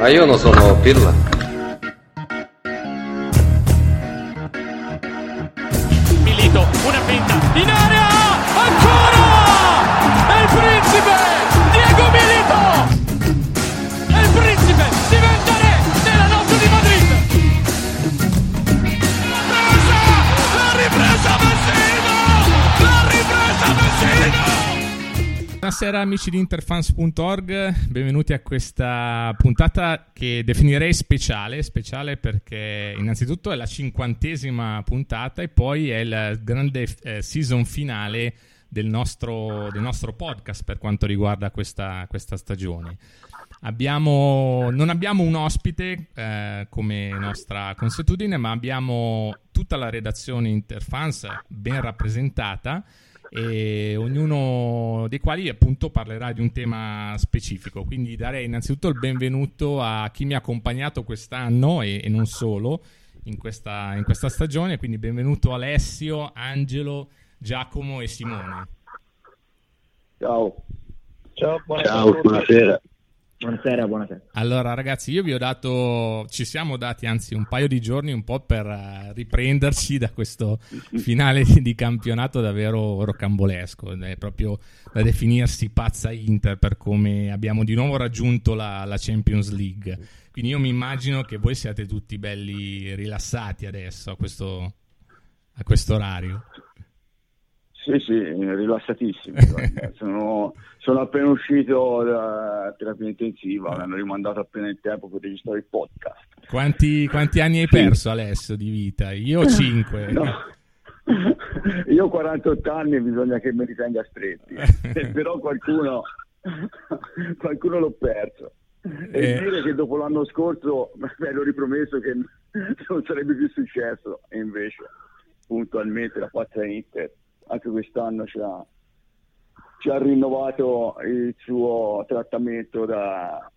Ma io non sono Pirla. Buonasera amici di interfans.org, benvenuti a questa puntata che definirei speciale, speciale perché innanzitutto è la cinquantesima puntata e poi è il grande eh, season finale del nostro, del nostro, podcast per quanto riguarda questa, questa stagione. Abbiamo, non abbiamo un ospite eh, come nostra consuetudine, ma abbiamo tutta la redazione Interfans ben rappresentata e ognuno dei quali appunto parlerà di un tema specifico. Quindi darei innanzitutto il benvenuto a chi mi ha accompagnato quest'anno e, e non solo in questa, in questa, stagione. Quindi benvenuto Alessio, Angelo, Giacomo e Simone. Ciao. Ciao, buonasera. Ciao, buonasera. Buonasera, buonasera. Allora, ragazzi, io vi ho dato, ci siamo dati anzi un paio di giorni un po' per uh, riprenderci da questo finale di campionato davvero rocambolesco. È proprio da definirsi pazza Inter per come abbiamo di nuovo raggiunto la, la Champions League. Quindi io mi immagino che voi siate tutti belli rilassati adesso a questo, a questo orario. Sì, sì, rilassatissimi. sono, sono, appena uscito da terapia intensiva, mi hanno rimandato appena in tempo per registrare il podcast. Quanti, quanti anni hai sì. perso Alessio di vita? Io 5. No. Io ho 48 anni e bisogna che me li tenga stretti, però qualcuno, qualcuno l'ho perso. E eh. dire che dopo l'anno scorso mi ero ripromesso che non sarebbe più successo, e invece puntualmente la faccia Inter anche quest'anno ci ha, ci ha rinnovato il suo trattamento da,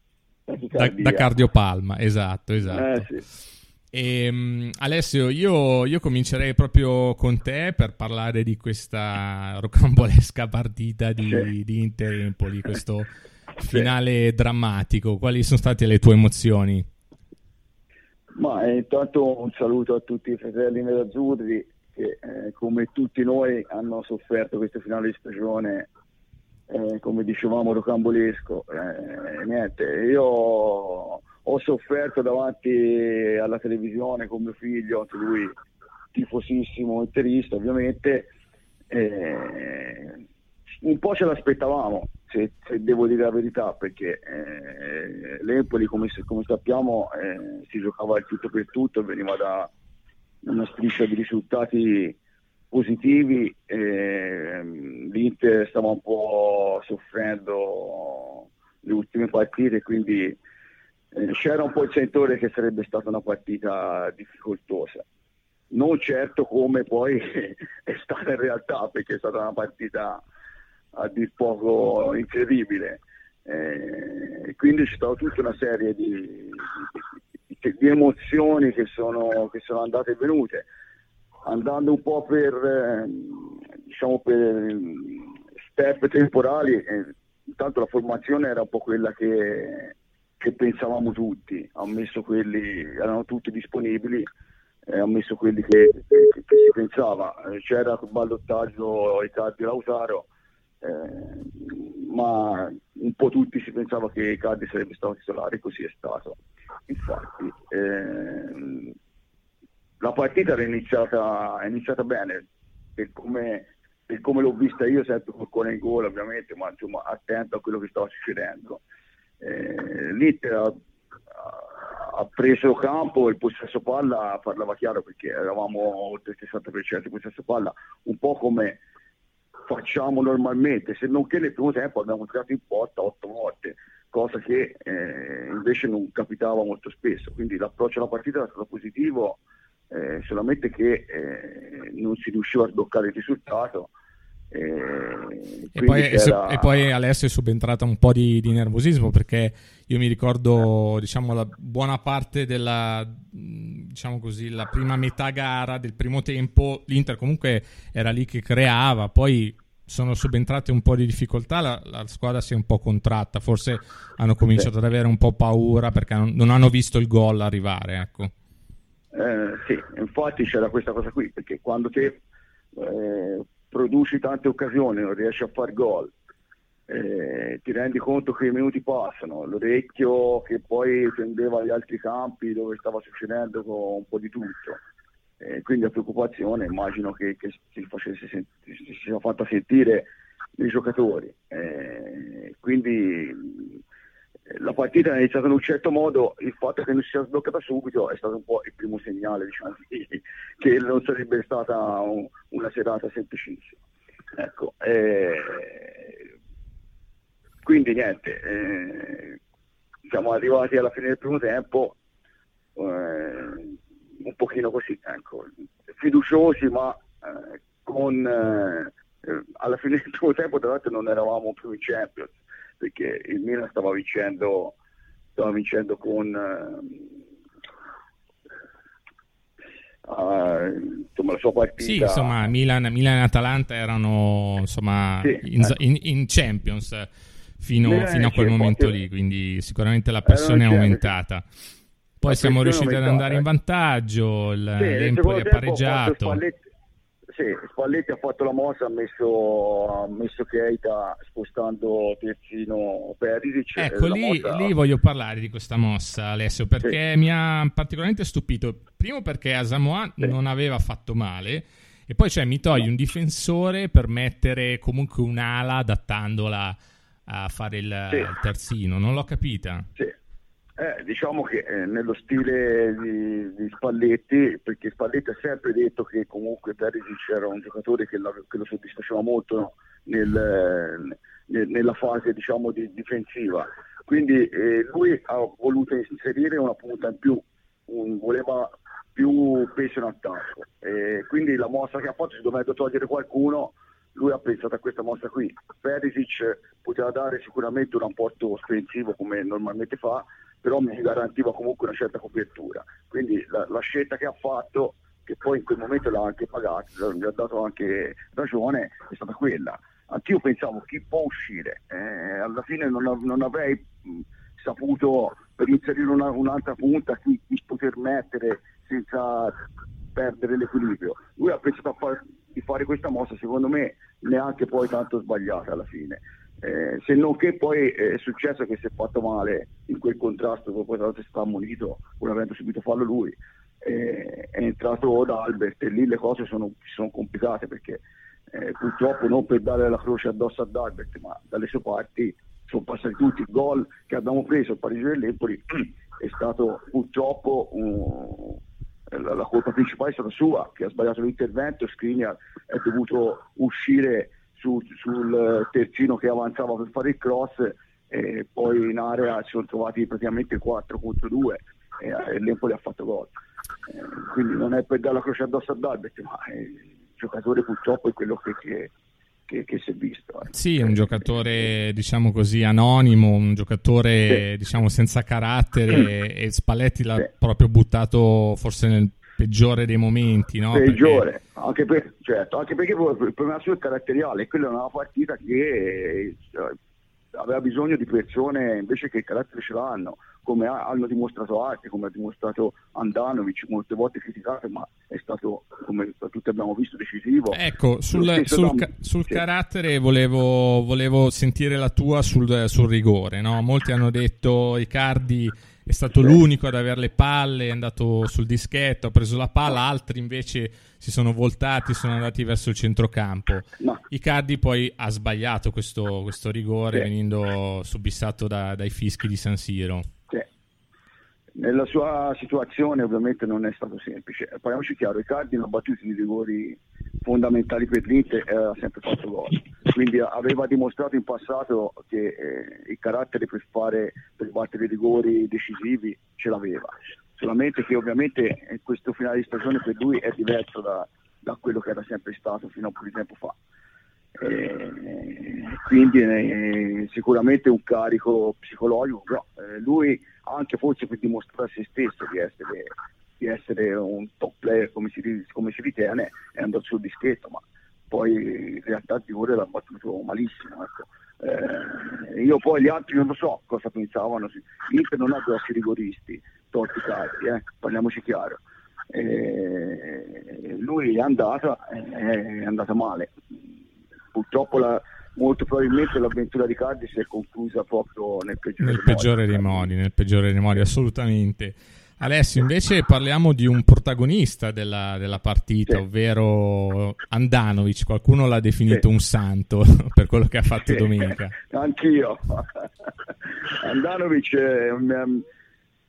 da, da cardiopalma, esatto, esatto. Eh, sì. E, um, Alessio, io, io, comincerei proprio con te per parlare di questa rocambolesca partita di, sì. di Inter-Empoli, questo finale sì. drammatico. Quali sono state le tue emozioni? Ma eh, intanto un saluto a tutti i fratelli nerazzurri che eh, come tutti noi hanno sofferto questo finale di stagione, eh, come dicevamo, rocambolesco. Eh, niente, io ho sofferto davanti alla televisione con mio figlio, anche lui tifosissimo interista ovviamente. Eh, un po' ce l'aspettavamo, se, se, devo dire la verità, perché eh, l'Empoli, come, come sappiamo, eh, si giocava il tutto per tutto, veniva da, una striscia di risultati positivi. Eh, L'Inter stava un po' soffrendo le ultime partite, quindi eh, c'era un po' il sentore che sarebbe stata una partita difficoltosa. Non certo come poi è stata in realtà, perché è stata una partita a dir poco incredibile. Eh, quindi c'è stata tutta una serie di, di emozioni che sono, che sono andate e venute. Andando un po' per, eh, diciamo per step temporali, eh, intanto la formazione era un po' quella che, che pensavamo tutti, ammesso quelli, erano tutti disponibili, eh, ammesso quelli che, che, che si pensava. Eh, c'era il ballottaggio Icardi Lautaro, eh, ma un po' tutti si pensava che Icardi sarebbe stato titolare, così è stato. Infatti, ehm, la partita era iniziata, è iniziata bene, per come, per come, l'ho vista io, sempre col in gola ovviamente, ma insomma attento a quello che stava succedendo. Eh, L'Inter ha, ha, preso campo, il possesso palla parlava chiaro perché eravamo oltre il 60% di possesso palla, un po' come facciamo normalmente, se non che nel primo tempo abbiamo tirato in porta otto volte, cosa che eh, invece non capitava molto spesso. Quindi l'approccio alla partita era stato positivo, eh, solamente che eh, non si riusciva a sbloccare il risultato. Eh, e poi, c'era... e, poi, Alessio è subentrata un po' di, di, nervosismo perché io mi ricordo diciamo la buona parte della diciamo così la prima metà gara del primo tempo l'Inter comunque era lì che creava poi sono subentrate un po' di difficoltà, la, la, squadra si è un po' contratta, forse hanno cominciato ad avere un po' paura perché non, non hanno visto il gol arrivare. Ecco. Eh, sì, infatti c'era questa cosa qui, perché quando te eh, produci tante occasioni, non riesci a fare gol, eh, ti rendi conto che i minuti passano, l'orecchio che poi tendeva agli altri campi dove stava succedendo un po' di tutto. Eh, quindi la preoccupazione immagino che, che si, si, si sia fatta sentire nei giocatori. Eh, quindi la partita è iniziata in un certo modo, il fatto che non si sia sbloccata subito è stato un po' il primo segnale diciamo, che non sarebbe stata un, una serata semplicissima. Ecco, eh, quindi niente, eh, siamo arrivati alla fine del primo tempo eh, un pochino così, ecco, fiduciosi ma eh, con eh, alla fine del primo tempo tra l'altro non eravamo più in Champions perché il Milan stava vincendo, stava vincendo con uh, insomma, la sua partita. Sì, insomma, Milan, Milan e Atalanta erano insomma, sì, in, ecco. in, in, Champions fino, fino a quel momento lì, quindi sicuramente la pressione è aumentata. Poi siamo riusciti ad andare in vantaggio, il, sì, l'Empoli ha pareggiato. Spalletti, sì, Spalletti ha fatto la mossa, ha messo, ha messo Keita spostando terzino Perisic. Ecco, lì, mossa... lì, voglio parlare di questa mossa, Alessio, perché sì. mi ha particolarmente stupito. Primo perché Asamoah sì. non aveva fatto male, e poi cioè, mi togli un difensore per mettere comunque un'ala adattandola a fare il, sì. il terzino. Non l'ho capita. Sì. Eh, diciamo che eh, nello stile di, di, Spalletti, perché Spalletti ha sempre detto che comunque Perisic era un giocatore che, la, che lo soddisfaceva molto nel, nel, nella fase diciamo, di, difensiva. Quindi eh, lui ha voluto inserire una punta in più, un, voleva più peso in attacco. quindi la mossa che ha fatto, se doveva togliere qualcuno, lui ha pensato a questa mossa qui. Perisic poteva dare sicuramente un rapporto offensivo come normalmente fa, però mi garantiva comunque una certa copertura. Quindi la, la scelta che ha fatto, che poi in quel momento l'ha anche pagato, gli ha dato anche ragione, è stata quella. Anch'io pensavo chi può uscire, eh, alla fine non, non avrei saputo per inserire una, un'altra punta chi, chi, poter mettere senza perdere l'equilibrio. Lui ha pensato far, di fare questa mossa, secondo me neanche poi tanto sbagliata alla fine. Eh, se non che poi è successo che si è fatto male in quel contrasto poi tra l'altro è stato ammonito pur avendo subito fallo lui eh, è entrato da Albert e lì le cose sono, sono complicate perché eh, purtroppo non per dare la croce addosso ad Albert ma dalle sue parti sono passati tutti il gol che abbiamo preso al Parigi dell'Empoli è stato purtroppo un, la colpa principale è stata sua che ha sbagliato l'intervento Skriniar è dovuto uscire su, sul terzino che avanzava per fare il cross e poi in area si sono trovati praticamente 4 contro 2 e, l'Empoli ha fatto gol. Eh, quindi non è per dare la croce addosso ad Albert, ma il giocatore purtroppo è quello che, che che, che, si è visto. Eh. Sì, un giocatore diciamo così anonimo, un giocatore sì. diciamo senza carattere e Spalletti l'ha sì. proprio buttato forse nel peggiore dei momenti, no? Peggiore, perché... anche, per, certo, anche perché il problema suo è caratteriale, quella è una partita che cioè, aveva bisogno di persone invece che il carattere ce l'hanno, come hanno dimostrato altri, come ha dimostrato Andanovic, molte volte criticato, ma è stato, come tutti abbiamo visto, decisivo. Ecco, sul, sul, ca- sul carattere volevo, volevo, sentire la tua sul, sul rigore, no? Molti hanno detto Icardi è stato l'unico ad avere le palle, è andato sul dischetto, ha preso la palla, altri invece si sono voltati, sono andati verso il centrocampo. No. Icardi poi ha sbagliato questo, questo rigore sì. venendo subissato da, dai fischi di San Siro. Sì. Nella sua situazione ovviamente non è stato semplice. Parliamoci chiaro, Icardi non ha battuto i rigori fondamentali per l'Inter e ha sempre fatto gol. Quindi aveva dimostrato in passato che eh, il carattere per, fare, per battere i rigori decisivi ce l'aveva. Solamente che ovviamente eh, questo finale di stagione per lui è diverso da, da quello che era sempre stato fino a un po' di tempo fa. Eh, quindi eh, sicuramente un carico psicologico, però eh, lui anche forse per dimostrare a se stesso di essere di essere un top player come si, come si ritiene è andato sul dischetto, ma poi in realtà Diore l'ha battuto malissimo. Ecco. Eh, io poi gli altri non lo so cosa pensavano. L'Inter non ha grossi rigoristi, tolti caldi, eh, parliamoci chiaro. Eh, lui è andata, è andata male. Purtroppo la, molto probabilmente l'avventura di Cardi si è conclusa proprio nel peggiore, nel peggiore dei modi. Nel peggiore dei modi, assolutamente. Alessio, invece parliamo di un protagonista della, della partita, sì. ovvero Andanovic. Qualcuno l'ha definito sì. un santo per quello che ha fatto sì. domenica. Anch'io. Andanovic eh, mi, ha,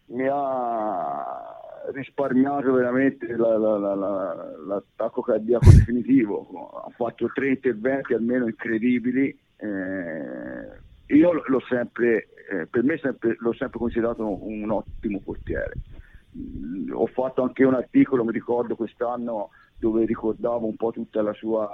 mi, ha, risparmiato veramente la, la, la, l'attacco cardiaco definitivo. Ha fatto tre interventi almeno incredibili. Eh, io l'ho sempre, eh, per me sempre, l'ho sempre considerato un ottimo portiere. Ho fatto anche un articolo, mi ricordo quest'anno, dove ricordavo un po' tutta la sua,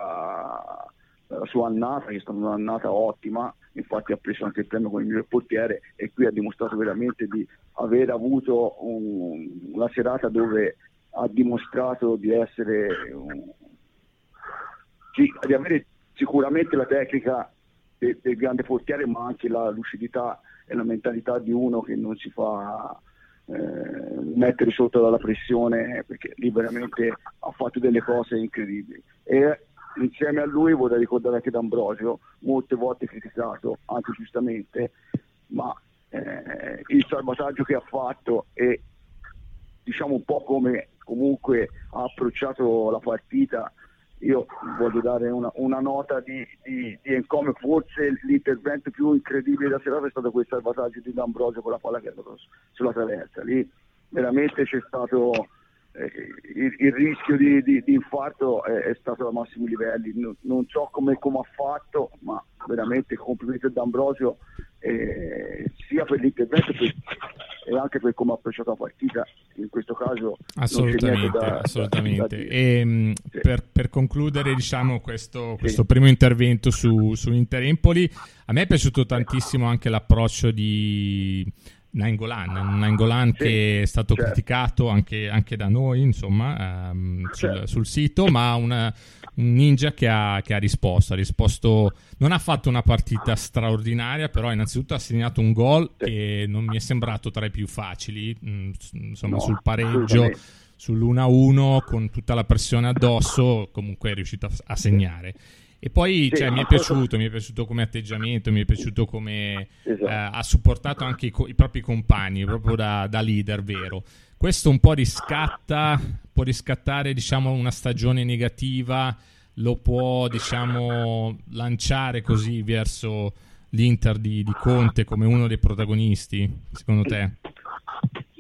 la sua annata, che è stata un'annata ottima, infatti ha preso anche il premio come miglior portiere e qui ha dimostrato veramente di aver avuto un, una serata dove ha dimostrato di essere un, di avere sicuramente la tecnica del, del grande portiere ma anche la lucidità e la mentalità di uno che non si fa eh, mettere sotto dalla pressione perché lì veramente ha fatto delle cose incredibili. E insieme a lui vorrei ricordare anche D'Ambrosio molte volte criticato anche giustamente ma eh, il salvataggio che ha fatto e diciamo un po' come comunque ha approcciato la partita io voglio dare una, una nota di, di, di encome, forse l'intervento più incredibile della serata è stato quel salvataggio di D'Ambrosio con la palla che è andata sulla traversa, lì veramente c'è stato il, il, rischio di, di infarto è, è, stato a massimi livelli, non, non so come, come, ha fatto, ma veramente complimenti a D'Ambrosio eh, sia per l'intervento per, e anche per come ha approcciato la partita in questo caso assolutamente, da, assolutamente. Da, da e, mm, sì. per, per, concludere diciamo questo, questo sì. primo intervento su, su Inter Empoli a me è piaciuto tantissimo anche l'approccio di Nainggolan, Nainggolan sì, che è stato certo. criticato anche, anche, da noi insomma um, sul, certo. sul, sito ma una, un ninja che ha, che ha, risposto ha risposto non ha fatto una partita straordinaria però innanzitutto ha segnato un gol sì. che non mi è sembrato tra i più facili mm, insomma no, sul pareggio sull'1-1 con tutta la pressione addosso comunque è riuscito a, a segnare e poi sì, cioè, mi è piaciuto, mi è piaciuto come atteggiamento, mi è piaciuto come esatto. eh, ha supportato anche i, i propri compagni, proprio da, da, leader vero. Questo un po' riscatta, può riscattare diciamo, una stagione negativa, lo può diciamo, lanciare così verso l'Inter di, di Conte come uno dei protagonisti, secondo te?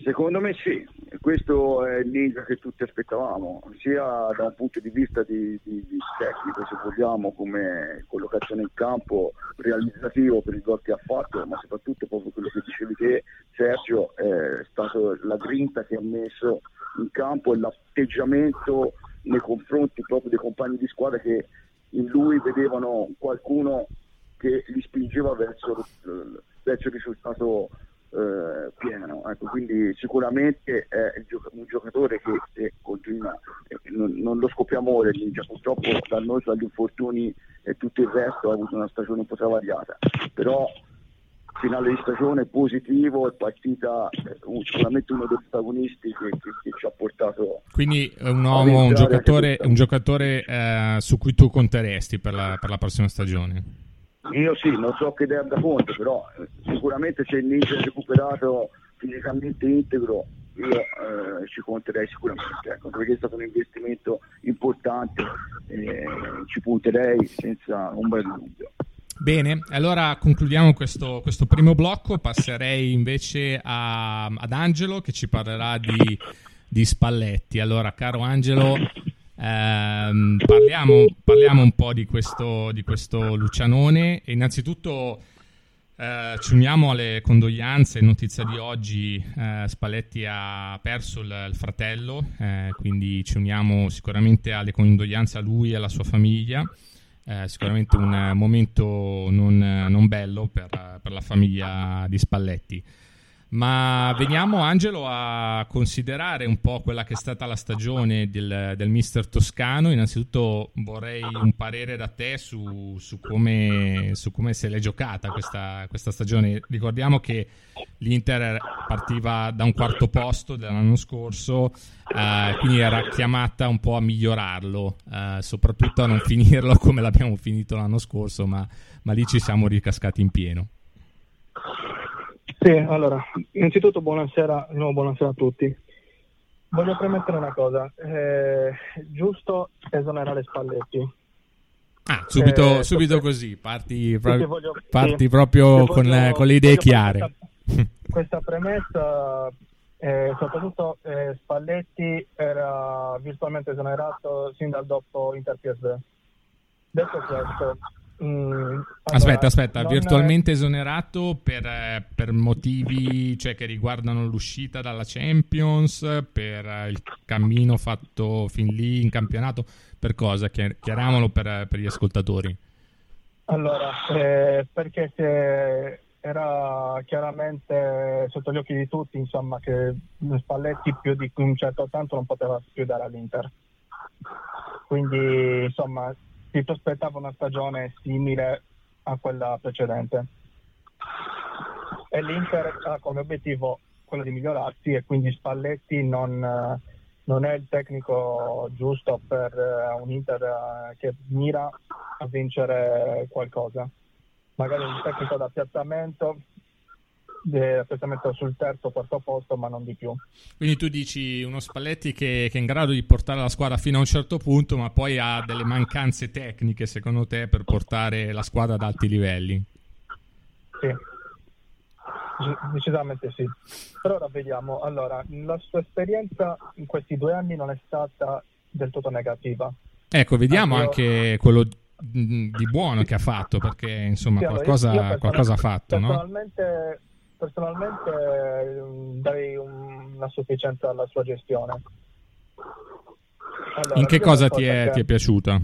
Secondo me sì, questo è il ninja che tutti aspettavamo, sia da un punto di vista di, di, di tecnico, se vogliamo, come collocazione in campo, realizzativo per il gol che ha fatto, ma soprattutto proprio quello che dicevi te, Sergio, è stato la grinta che ha messo in campo e l'atteggiamento nei confronti proprio dei compagni di squadra che in lui vedevano qualcuno che li spingeva verso, verso il risultato eh, pieno. Ecco, quindi sicuramente è un giocatore che se continua, eh, non, non, lo scopriamo ora, purtroppo da noi dagli infortuni e tutto il resto ha avuto una stagione un po' travagliata, però finale di stagione positivo e partita eh, sicuramente uno dei protagonisti che, che, che, ci ha portato quindi è un uomo, un giocatore, un giocatore eh, su cui tu conteresti per la, per la prossima stagione io sì, non so che idea da conto, però eh, sicuramente se il Ninja recuperato fisicamente integro io eh, ci conterei sicuramente, ecco, perché è stato un investimento importante, eh, ci punterei senza ombra di dubbio. Bene, allora concludiamo questo, questo, primo blocco, passerei invece a, ad Angelo che ci parlerà di, di Spalletti. Allora, caro Angelo, Ehm, parliamo, parliamo, un po' di questo, di questo Lucianone. Innanzitutto eh, ci uniamo alle condoglianze. Notizia di oggi: eh, Spalletti ha perso il, il fratello, eh, quindi ci uniamo sicuramente alle condoglianze a lui e alla sua famiglia. Eh, sicuramente un momento non, non bello per, per la famiglia di Spalletti. Ma veniamo, Angelo, a considerare un po' quella che è stata la stagione del, del mister Toscano. Innanzitutto vorrei un parere da te su, su, come, su come, se l'è giocata questa, questa, stagione. Ricordiamo che l'Inter partiva da un quarto posto dell'anno scorso, eh, quindi era chiamata un po' a migliorarlo, eh, soprattutto a non finirlo come l'abbiamo finito l'anno scorso, ma, ma lì ci siamo ricascati in pieno. Sì, allora, innanzitutto buonasera, no, buonasera a tutti. Voglio premettere una cosa, è giusto esonerare Spalletti. Ah, subito, eh, subito perché... così, parti, pro- voglio, parti sì, proprio con, voglio, con, le idee chiare. Questa, questa premessa, eh, soprattutto eh, Spalletti era virtualmente esonerato sin dal dopo Inter PSV. Detto questo, allora, aspetta, aspetta, virtualmente è... esonerato per, eh, per, motivi cioè, che riguardano l'uscita dalla Champions, per il cammino fatto fin lì in campionato, per cosa? Chiariamolo per, per gli ascoltatori. Allora, eh, perché era chiaramente sotto gli occhi di tutti, insomma, che Spalletti più di un certo tanto non poteva più dare all'Inter. Quindi, insomma, si prospettava una stagione simile a quella precedente. E l'Inter ha come obiettivo quello di migliorarsi e quindi Spalletti non, non è il tecnico giusto per uh, un Inter uh, che mira a vincere qualcosa. Magari un tecnico da piazzamento appuntamento sul terzo o quarto posto, ma non di più. Quindi tu dici uno Spalletti che, che, è in grado di portare la squadra fino a un certo punto, ma poi ha delle mancanze tecniche, secondo te, per portare la squadra ad alti livelli? Sì, decisamente sì. Per ora vediamo. Allora, la sua esperienza in questi due anni non è stata del tutto negativa. Ecco, vediamo anche, anche quello di buono che ha fatto, perché insomma sì, qualcosa, io, io qualcosa ha fatto, personalmente, no? Personalmente mm, darei una sufficienza alla sua gestione. Allora, In che cosa ti è, che... ti è, piaciuta?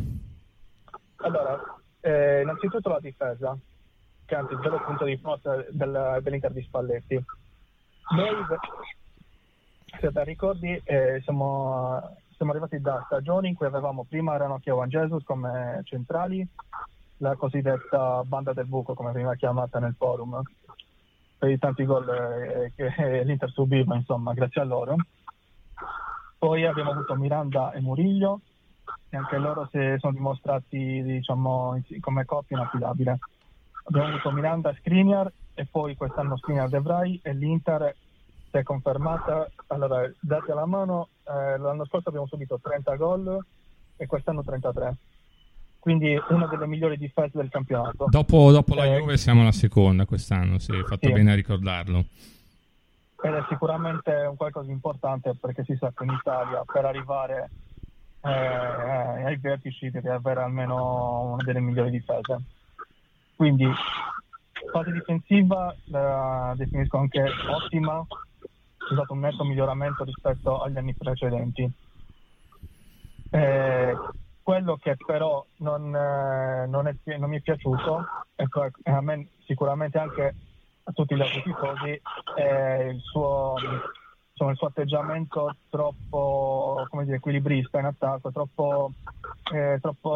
Allora, eh, innanzitutto la difesa, che è anzi il vero punto di forza del, dell'Inter di Spalletti. Noi, se te ricordi, eh, siamo, siamo, arrivati da stagioni in cui avevamo prima Ranocchia e Juan Jesus come centrali, la cosiddetta banda del buco, come veniva chiamata nel forum per i tanti gol eh, che l'Inter subiva, insomma, grazie a loro. Poi abbiamo avuto Miranda e Murillo, e anche loro si sono dimostrati diciamo, come coppia inaffidabile. Abbiamo avuto Miranda e Skriniar e poi quest'anno Skriniar De Vrij e l'Inter si è confermata. Allora, dati alla mano, eh, l'anno scorso abbiamo subito 30 gol e quest'anno 33 quindi una delle migliori difese del campionato. Dopo, dopo la eh, Juve siamo la seconda quest'anno, sì, hai fatto sì. bene a ricordarlo. Ed è sicuramente un qualcosa di importante perché si sa che in Italia per arrivare eh, ai vertici devi avere almeno una delle migliori difese. Quindi fase difensiva la definisco anche ottima, c'è stato un netto miglioramento rispetto agli anni precedenti. Eh, quello che però non, eh, non, è, non mi è piaciuto, ecco, a me sicuramente anche a tutti gli altri tifosi, è il suo, insomma, il suo atteggiamento troppo dire, equilibrista in attacco, troppo, eh, troppo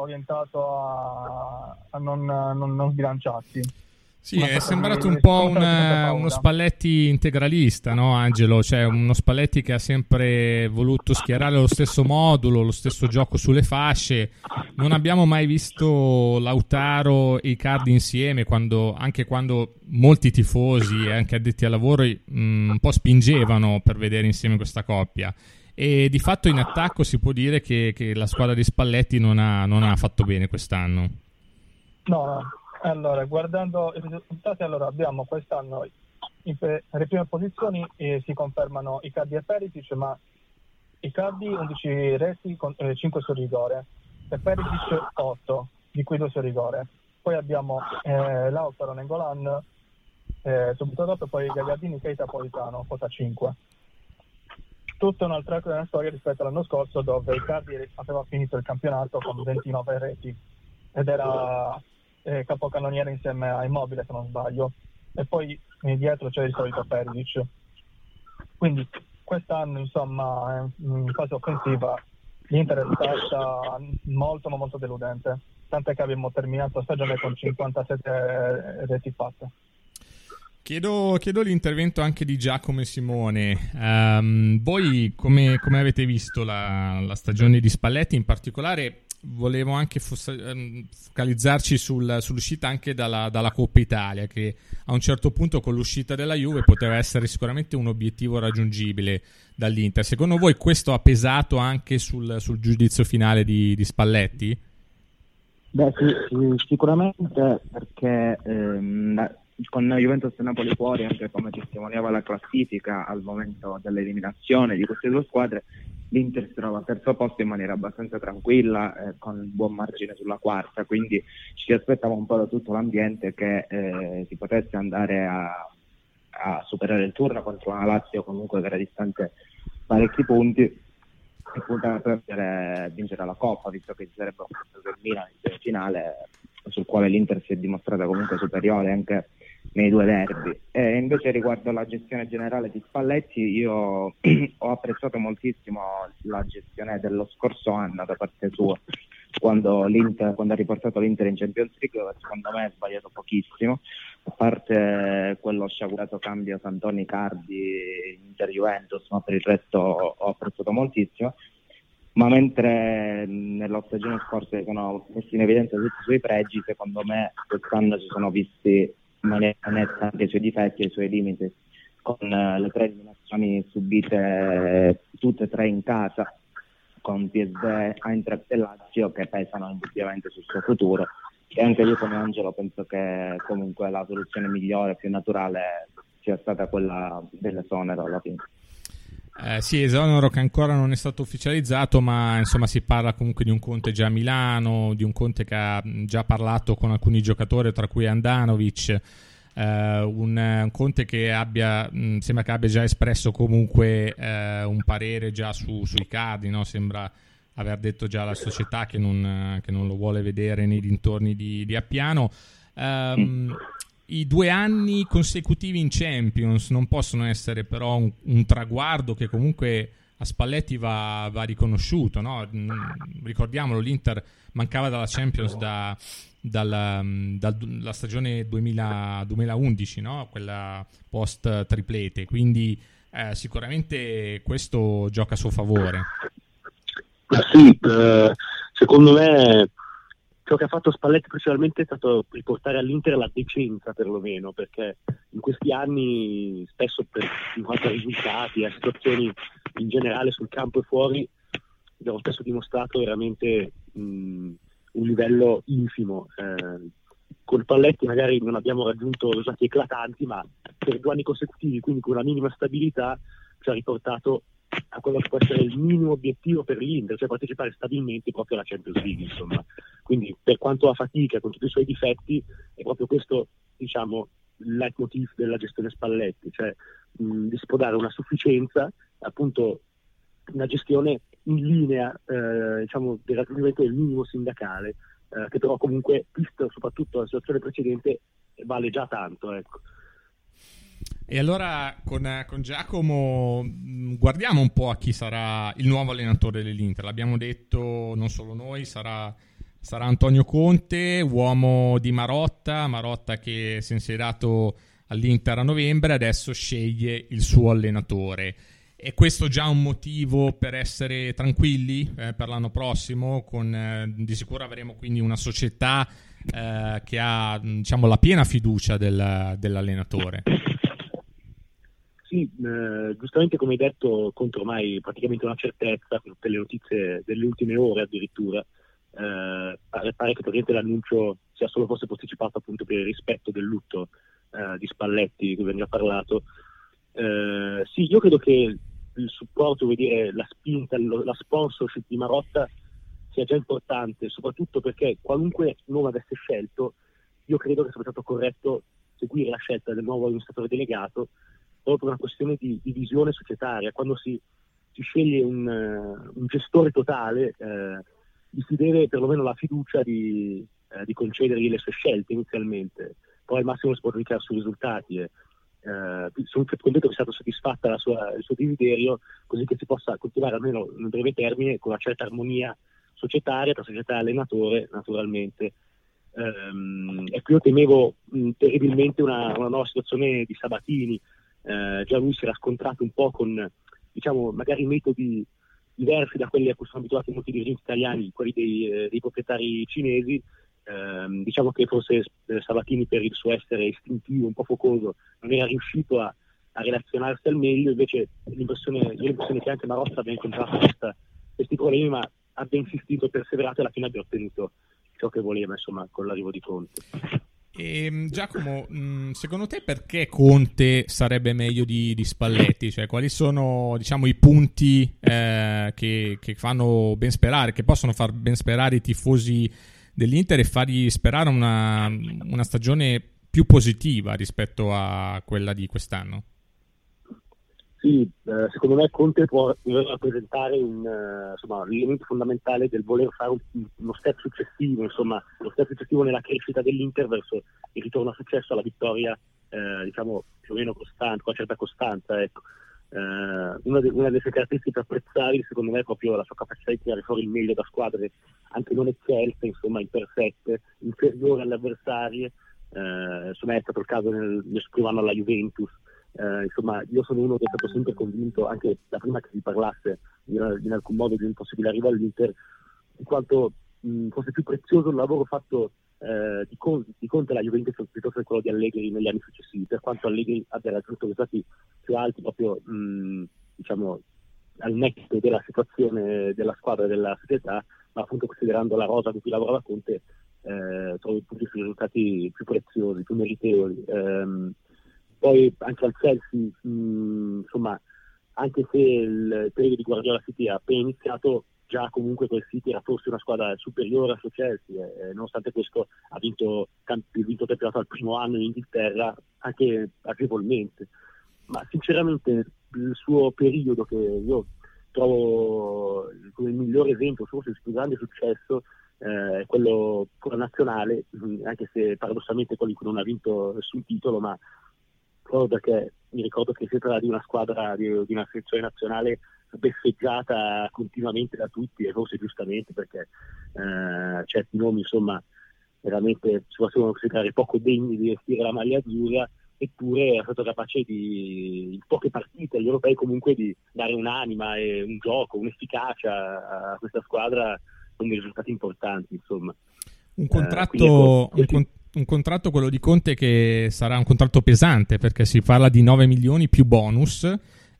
orientato a, a non, non, non sbilanciarsi. Sì, è sembrato un po' una, uno Spalletti integralista, no Angelo? Cioè uno Spalletti che ha sempre voluto schierare lo stesso modulo, lo stesso gioco sulle fasce. Non abbiamo mai visto Lautaro e Icardi insieme, quando, anche quando molti tifosi e anche addetti al lavoro mh, mm, un po' spingevano per vedere insieme questa coppia. E di fatto in attacco si può dire che, che la squadra di Spalletti non ha, non ha fatto bene quest'anno. No, no allora, guardando i risultati, allora abbiamo quest'anno le prime posizioni eh, si confermano Icardi e Perisic, ma Icardi 11 reti con eh, 5 sul rigore e Perisic 8, di cui 2 sul rigore. Poi abbiamo eh, Lautaro Nengolan eh, subito dopo poi Gagliardini Keita Politano, quota 5. Tutta un'altra storia rispetto all'anno scorso dove Icardi aveva finito il campionato con 29 reti ed era eh, capocannoniere insieme a Immobile se non sbaglio. e poi dietro c'è il solito Perisic. Quindi quest'anno, insomma, in fase offensiva l'Inter è stata molto ma molto deludente, tant'è che abbiamo terminato la stagione con 57 reti fatte. Chiedo, chiedo, l'intervento anche di Giacomo Simone. Um, voi come, come, avete visto la, la, stagione di Spalletti? In particolare volevo anche ehm, focalizzarci sul, sull'uscita anche dalla, dalla, Coppa Italia, che a un certo punto con l'uscita della Juve poteva essere sicuramente un obiettivo raggiungibile dall'Inter. Secondo voi questo ha pesato anche sul, sul giudizio finale di, di Spalletti? Beh, sì, sicuramente perché ehm, con Juventus e Napoli fuori, anche come testimoniava la classifica al momento dell'eliminazione di queste due squadre, l'Inter si trova al terzo posto in maniera abbastanza tranquilla, eh, con un buon margine sulla quarta, quindi ci aspettava un po' da tutto l'ambiente che eh, si potesse andare a, a, superare il turno contro una Lazio comunque che era distante parecchi punti e puntava per vincere la Coppa, visto che ci sarebbe un Milan in semifinale sul quale l'Inter si è dimostrata comunque superiore anche nei due derby. E invece riguardo alla gestione generale di Spalletti, io ho apprezzato moltissimo la gestione dello scorso anno da parte sua, quando, quando ha riportato l'Inter in Champions League, secondo me ha sbagliato pochissimo, a parte quello sciagurato cambio Santoni Cardi Inter Juventus, ma per il resto ho apprezzato moltissimo ma mentre nella stagione scorsa sono messi in evidenza tutti i suoi pregi, secondo me quest'anno si sono visti maniera netta anche i suoi difetti e i suoi limiti, con uh, le tre eliminazioni subite eh, tutte e tre in casa, con PSV, Eintracht e Lazio, che pesano indubbiamente sul suo futuro. E anche io come Angelo penso che comunque la soluzione migliore, più naturale, sia stata quella dell'esonero alla fine. Eh, sì, esonero che ancora non è stato ufficializzato, ma insomma si parla comunque di un Conte già a Milano, di un Conte che ha già parlato con alcuni giocatori, tra cui Andanovic. Eh, un, un, Conte che abbia, mh, sembra che abbia già espresso comunque eh, un parere già su, sui cardi, no? sembra aver detto già alla società che non, che non, lo vuole vedere nei dintorni di, di Appiano. Um, i due anni consecutivi in Champions non possono essere però un, un traguardo che comunque a Spalletti va, va riconosciuto. No? Mm, ricordiamolo, l'Inter mancava dalla Champions da, dalla, dalla stagione 2000, 2011, no? quella post triplete, quindi eh, sicuramente questo gioca a suo favore. Ma sì, eh, secondo me ciò che ha fatto Spalletti principalmente è stato riportare all'Inter la decenza perlomeno, perché in questi anni spesso per in quanto a risultati, a situazioni in generale sul campo e fuori, abbiamo spesso dimostrato veramente mh, un livello infimo. Eh, con Spalletti magari non abbiamo raggiunto risultati eclatanti, ma per due anni consecutivi, quindi con una minima stabilità, ci ha riportato a quello che può essere il minimo obiettivo per l'Inter, cioè partecipare stabilmente proprio alla Champions League. Insomma. Quindi per quanto ha fatica, con tutti i suoi difetti, è proprio questo diciamo, il leitmotiv della gestione Spalletti, cioè mh, di spodare una sufficienza, appunto una gestione in linea eh, diciamo, del raggiungimento del minimo sindacale, eh, che però comunque, visto soprattutto la situazione precedente, vale già tanto. Ecco. E allora con, con, Giacomo mm, guardiamo un po' a chi sarà il nuovo allenatore dell'Inter. L'abbiamo detto non solo noi, sarà, sarà Antonio Conte, uomo di Marotta, Marotta che si è insediato all'Inter a novembre, adesso sceglie il suo allenatore. È questo già un motivo per essere tranquilli eh, per l'anno prossimo? Con, eh, di sicuro avremo quindi una società eh, che ha diciamo, la piena fiducia del, dell'allenatore. Sì, eh, giustamente come hai detto, contro ormai praticamente una certezza, con tutte le notizie delle ultime ore addirittura, eh, pare, pare, che praticamente l'annuncio sia solo forse posticipato appunto per il rispetto del lutto eh, di Spalletti, di cui veniva parlato. Eh, sì, io credo che il supporto, dire, la spinta, la sponsorship di Marotta sia già importante, soprattutto perché qualunque nome avesse scelto, io credo che sarebbe stato corretto seguire la scelta del nuovo amministratore delegato proprio una questione di, di visione societaria. Quando si, si sceglie un, uh, un, gestore totale, uh, gli si deve perlomeno la fiducia di, uh, di concedergli le sue scelte inizialmente. poi al massimo si può giudicare sui risultati. E, eh, sono contento che sia stato soddisfatta sua, il suo desiderio, così che si possa coltivare almeno nel breve termine con una certa armonia societaria tra società e allenatore, naturalmente. Um, e qui io temevo mh, terribilmente una, una, nuova situazione di Sabatini. Uh, già lui si era scontrato un po' con, diciamo, magari metodi diversi da quelli a cui sono abituati molti dirigenti italiani, quelli dei, eh, dei proprietari cinesi, ehm, diciamo che forse eh, Sabatini per il suo essere istintivo, un po' focoso, non era riuscito a, a relazionarsi al meglio, invece l'impressione, l'impressione che anche Marotta abbia incontrato questa, questi problemi, ma abbia insistito, perseverato e alla fine abbia ottenuto ciò che voleva, insomma, con l'arrivo di Conte. E, ehm, Giacomo, mm, secondo te perché Conte sarebbe meglio di, di Spalletti? Cioè, quali sono diciamo, i punti eh, che, che, fanno ben sperare, che possono far ben sperare i tifosi dell'Inter e fargli sperare una, una stagione più positiva rispetto a quella di quest'anno? Sì, eh, secondo me Conte può rappresentare un, uh, insomma, l'elemento fondamentale del voler fare un, uno step successivo, insomma, lo step successivo nella crescita dell'Inter verso il ritorno a successo, alla vittoria, eh, diciamo, più o meno costante, con una certa costanza. Ecco. Eh, una, de- una, delle sue caratteristiche apprezzabili, secondo me, è proprio la sua capacità di tirare fuori il meglio da squadre anche non eccelse, insomma, imperfette, inferiori alle avversarie. Eh, insomma, è stato il caso nel, nel suo primo anno alla Juventus. Eh, insomma, io sono uno che è stato sempre convinto, anche da prima che si parlasse in, in alcun modo di un possibile arrivo all'Inter, in quanto mh, fosse più prezioso il lavoro fatto eh, di, Conte, di Conte alla Juventus piuttosto che quello di Allegri negli anni successivi, per quanto Allegri abbia raggiunto risultati più alti proprio mh, diciamo, al netto della situazione della squadra e della società, ma appunto considerando la rosa con cui lavorava Conte, eh, trovo tutti i risultati più preziosi, più meritevoli. Eh, poi anche al Chelsea, mh, insomma, anche se il periodo di Guardiola City è appena iniziato, già comunque quel City era forse una squadra superiore al suo Chelsea, eh, nonostante questo ha vinto, camp- vinto campionato al primo anno in Inghilterra, anche agevolmente. Ma sinceramente il suo periodo che io trovo come il migliore esempio, forse il più grande successo, eh, quello nazionale, anche se paradossalmente quello in cui non ha vinto nessun titolo, ma proprio perché mi ricordo che si tratta di una squadra di, di una sezione nazionale beffeggiata continuamente da tutti e forse giustamente perché eh, certi nomi insomma veramente si possono considerare poco degni di vestire la maglia azzurra eppure è stato capace di in poche partite agli europei comunque di dare un'anima e un gioco, un'efficacia a questa squadra con dei risultati importanti insomma. Un contratto, eh, un, con, un contratto, quello di Conte, che sarà un contratto pesante perché si parla di 9 milioni più bonus.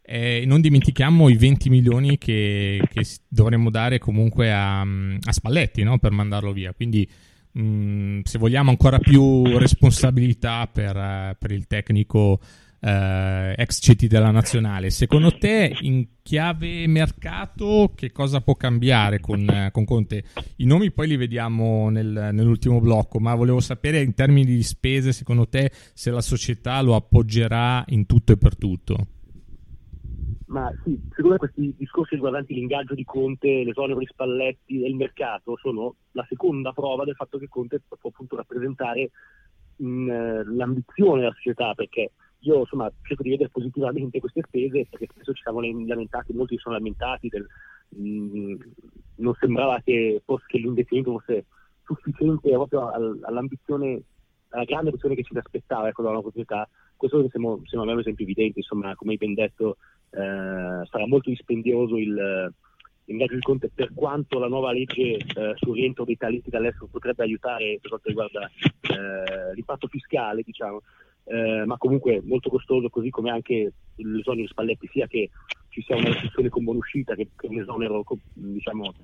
E non dimentichiamo i 20 milioni che, che dovremmo dare comunque a, a Spalletti no? per mandarlo via. Quindi, mh, mm, se vogliamo, ancora più responsabilità per, per il tecnico eh, ex CT della nazionale. Secondo te, in chiave mercato, che cosa può cambiare con, eh, con Conte? I nomi poi li vediamo nel, nell'ultimo blocco, ma volevo sapere in termini di spese, secondo te, se la società lo appoggerà in tutto e per tutto. Ma sì, secondo me questi discorsi riguardanti l'ingaggio di Conte, l'esonero di Spalletti e il mercato sono la seconda prova del fatto che Conte può appunto rappresentare mh, l'ambizione della società, perché io insomma cerco di vedere positivamente queste spese perché spesso ci siamo lamentati, molti si sono lamentati del, mh, mm, non sembrava che, fosse, che l'investimento fosse sufficiente proprio all'ambizione, alla grande ambizione che ci aspettava ecco, dalla nostra società. Questo sembra, un esempio evidente, insomma, come hai ben detto, eh, sarà molto dispendioso il, l'ingaggio di Conte per quanto la nuova legge eh, sul rientro dei talenti dall'estero potrebbe aiutare per quanto riguarda eh, l'impatto fiscale, diciamo eh, ma comunque molto costoso, così come anche l'esonero di Spalletti, sia che ci sia una restrizione con buonuscita che, che un esonero diciamo,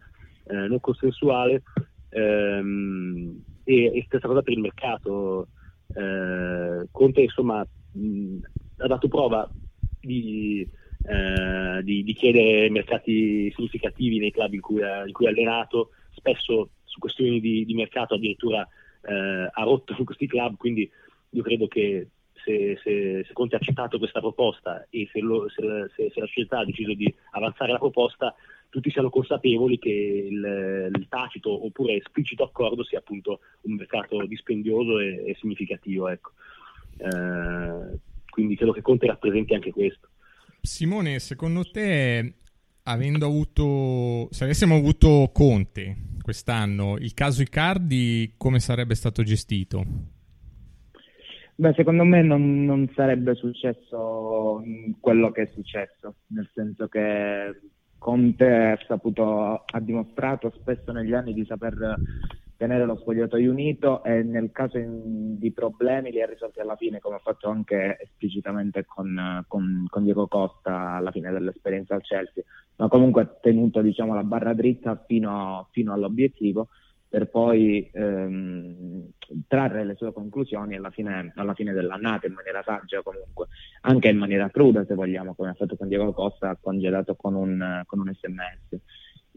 eh, non consensuale, ehm, e, e, stessa cosa per il mercato. Eh, Conte insomma mh, ha dato prova di, eh, di, di, chiedere mercati significativi nei club in cui, ha, in cui ha allenato, spesso su questioni di, di mercato addirittura eh, ha rotto su questi club, quindi io credo che se, se, se Conte ha accettato questa proposta e se, lo, se, la società ha deciso di avanzare la proposta, tutti siano consapevoli che il, il, tacito oppure esplicito accordo sia appunto un mercato dispendioso e, e significativo. Ecco. Eh, quindi credo che Conte rappresenti anche questo. Simone, secondo te, avendo avuto, se avessimo avuto Conte quest'anno, il caso Icardi come sarebbe stato gestito? Beh, secondo me non, non, sarebbe successo quello che è successo, nel senso che Conte ha, saputo, ha dimostrato spesso negli anni di saper tenere lo spogliatoio unito e nel caso in, di problemi li ha risolti alla fine, come ha fatto anche esplicitamente con, con, con Diego Costa alla fine dell'esperienza al Chelsea, ma comunque ha tenuto diciamo, la barra dritta fino, fino all'obiettivo per poi ehm, trarre le sue conclusioni alla fine, alla fine, dell'annata in maniera saggia comunque, anche in maniera cruda se vogliamo, come ha fatto con Diego Costa, congedato con un, con un sms.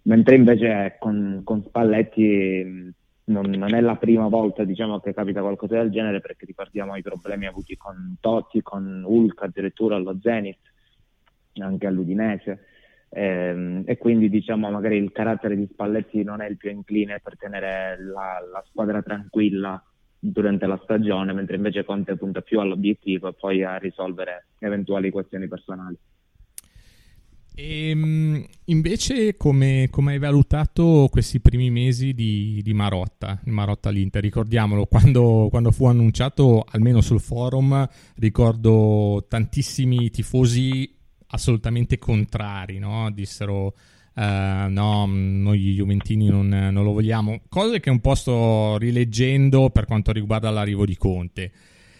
Mentre invece con, con Spalletti non, non, è la prima volta diciamo, che capita qualcosa del genere perché ricordiamo i problemi avuti con Totti, con Hulk addirittura allo Zenith, anche all'Udinese ehm, e quindi diciamo magari il carattere di Spalletti non è il più incline per tenere la, la squadra tranquilla durante la stagione, mentre invece Conte punta più all'obiettivo e poi a risolvere eventuali questioni personali. E, ehm, invece come, come, hai valutato questi primi mesi di, di Marotta, Marotta all'Inter? Ricordiamolo, quando, quando, fu annunciato, almeno sul forum, ricordo tantissimi tifosi assolutamente contrari, no? dissero uh, no, noi gli Juventini non, non, lo vogliamo, cose che un po' sto rileggendo per quanto riguarda l'arrivo di Conte.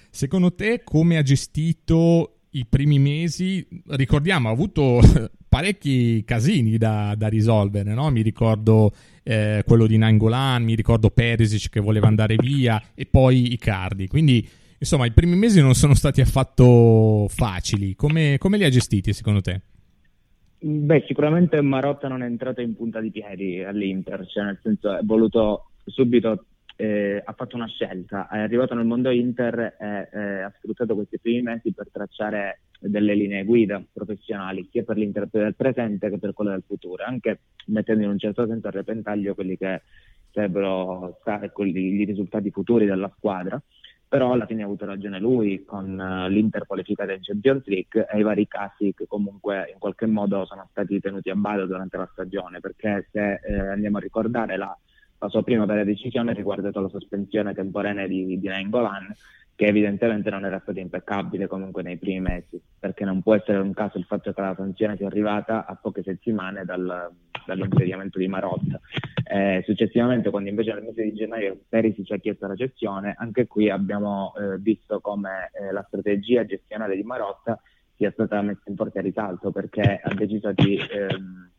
Secondo te come ha gestito i primi mesi? Ricordiamo, ha avuto parecchi casini da, da risolvere, no? mi ricordo eh, quello di Nangolan, mi ricordo Perisic che voleva andare via e poi Icardi, quindi Insomma, i primi mesi non sono stati affatto facili. Come, come li ha gestiti secondo te? Beh, sicuramente Marotta non è entrato in punta di piedi all'Inter, cioè nel senso è voluto subito, eh, ha fatto una scelta, è arrivato nel mondo Inter e eh, ha sfruttato questi primi mesi per tracciare delle linee guida professionali sia per l'Inter del presente che per quello del futuro, anche mettendo in un certo senso a repentaglio quelli che sarebbero stati i risultati futuri della squadra però alla fine ha avuto ragione lui con uh, l'Inter qualificata in Champions League e i vari casi che comunque in qualche modo sono stati tenuti a bada durante la stagione, perché se eh, andiamo a ricordare la, la, sua prima vera decisione riguardato la sospensione temporanea di, di Nainggolan, che evidentemente non era stata impeccabile comunque nei primi mesi, perché non può essere un caso il fatto che la sanzione sia arrivata a poche settimane dal, dall'insediamento di Marotta. Eh, successivamente, quando invece nel mese di gennaio Perisi ci ha chiesto la cessione, anche qui abbiamo eh, visto come eh, la strategia gestionale di Marotta sia stata messa in forte risalto perché ha deciso di ehm,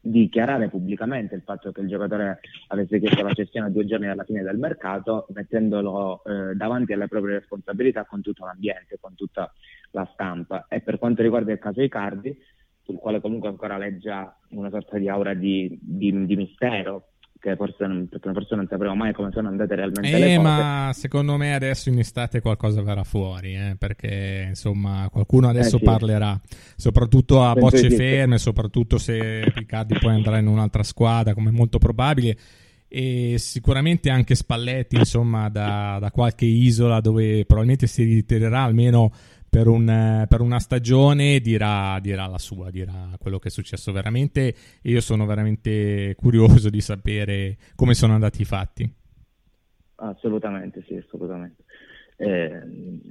dichiarare pubblicamente il fatto che il giocatore avesse chiesto la cessione a due giorni dalla fine del mercato, mettendolo eh, davanti alle proprie responsabilità con tutto l'ambiente, con tutta la stampa. E per quanto riguarda il caso Icardi, sul quale comunque ancora leggia una sorta di aura di, di, di mistero, che forse non, forse non sapremo mai come sono andate realmente eh, le cose. ma secondo me adesso in estate qualcosa verrà fuori, eh, perché insomma qualcuno adesso eh, sì. parlerà, soprattutto a Penso bocce ferme, soprattutto se Riccardi poi andrà in un'altra squadra, come molto probabile. E sicuramente anche Spalletti, insomma, da, da qualche isola dove probabilmente si ritirerà almeno per, un, per, una stagione dirà, dirà, la sua, dirà quello che è successo veramente e io sono veramente curioso di sapere come sono andati i fatti. Assolutamente, sì, assolutamente. Eh,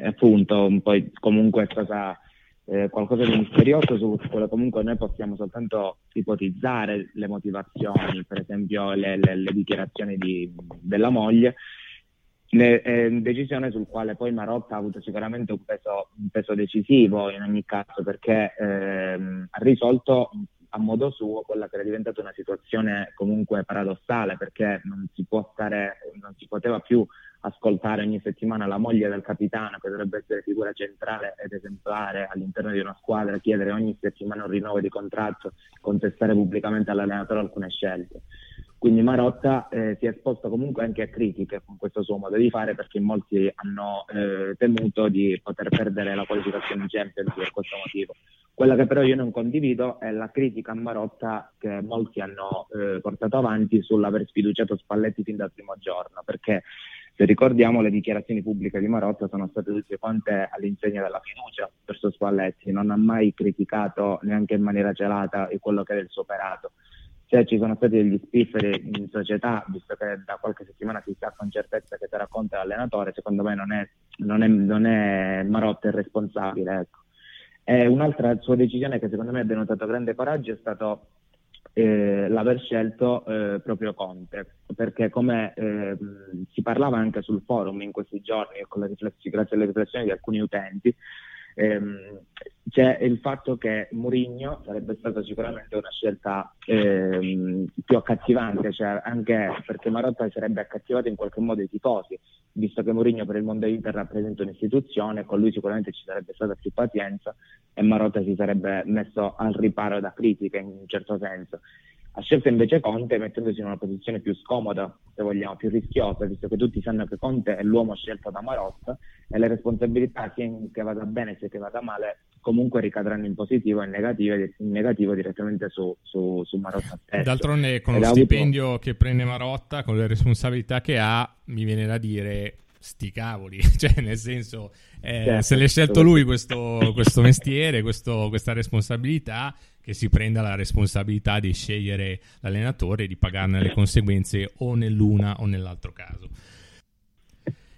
appunto, poi comunque è stata eh, qualcosa di misterioso su quello comunque noi possiamo soltanto ipotizzare le motivazioni, per esempio le, le, le dichiarazioni di, della moglie, le, eh, decisione sul quale poi Marotta ha avuto sicuramente un peso, un peso decisivo in ogni caso perché ehm, ha risolto a modo suo quella che era diventata una situazione comunque paradossale perché non si, stare, non si poteva più ascoltare ogni settimana la moglie del capitano che dovrebbe essere figura centrale ed esemplare all'interno di una squadra, chiedere ogni settimana un rinnovo di contratto, contestare pubblicamente all'allenatore alcune scelte. Quindi Marotta eh, si è esposto comunque anche a critiche con questo suo modo di fare perché molti hanno eh, temuto di poter perdere la qualificazione Champions per questo motivo. Quella che però io non condivido è la critica a Marotta che molti hanno eh, portato avanti sull'aver sfiduciato Spalletti fin dal primo giorno, perché se ricordiamo le dichiarazioni pubbliche di Marotta sono state tutte quante all'insegna della fiducia verso Spalletti, non ha mai criticato neanche in maniera celata quello che era il suo operato. Cioè ci sono stati degli spifferi in società, visto che da qualche settimana si sa con certezza che te racconta l'allenatore, secondo me non è, non è, non è Marotta il responsabile. Ecco. E un'altra sua decisione che secondo me ha denotato grande coraggio è stato eh, l'aver scelto eh, proprio Conte, perché come eh, si parlava anche sul forum in questi giorni, grazie alle riflessioni di alcuni utenti, ehm, c'è il fatto che Mourinho sarebbe stata sicuramente una scelta ehm, più accattivante, cioè anche perché Marotta sarebbe accattivato in qualche modo i tifosi, visto che Mourinho per il mondo Inter rappresenta un'istituzione, con lui sicuramente ci sarebbe stata più pazienza e Marotta si sarebbe messo al riparo da critiche in un certo senso. Ha scelto invece Conte mettendosi in una posizione più scomoda, se vogliamo, più rischiosa, visto che tutti sanno che Conte è l'uomo scelto da Marotta e le responsabilità, sia che vada bene sia che vada male, comunque ricadranno in positivo e in negativo, in negativo direttamente su, su, su Marotta stesso. D'altronde con lo stipendio avuto... che prende Marotta, con le responsabilità che ha, mi viene da dire sti cavoli, cioè nel senso eh, certo, se l'è scelto lui questo, questo mestiere, questo, questa responsabilità, che si prenda la responsabilità di scegliere l'allenatore e di pagarne le conseguenze o nell'una o nell'altro caso.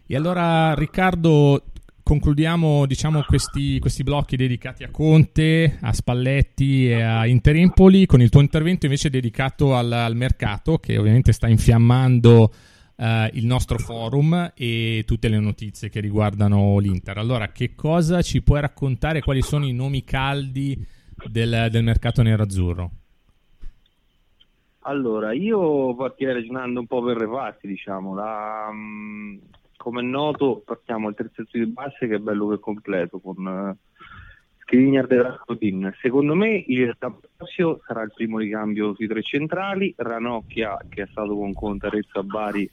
E allora Riccardo, concludiamo diciamo, questi, questi, blocchi dedicati a Conte, a Spalletti e a Interempoli con il tuo intervento invece dedicato al, al mercato che ovviamente sta infiammando uh, il nostro forum e tutte le notizie che riguardano l'Inter. Allora, che cosa ci puoi raccontare? Quali sono i nomi caldi del, del mercato nero-azzurro? Allora, io partirei ragionando un po' per reparti, diciamo. La, um, come è noto, partiamo al terzetto di base che è bello che è completo con uh, Skriniar e Rasputin. Secondo me il Tampasio sarà il primo ricambio sui tre centrali, Ranocchia che è stato con Conte Arezzo a Bari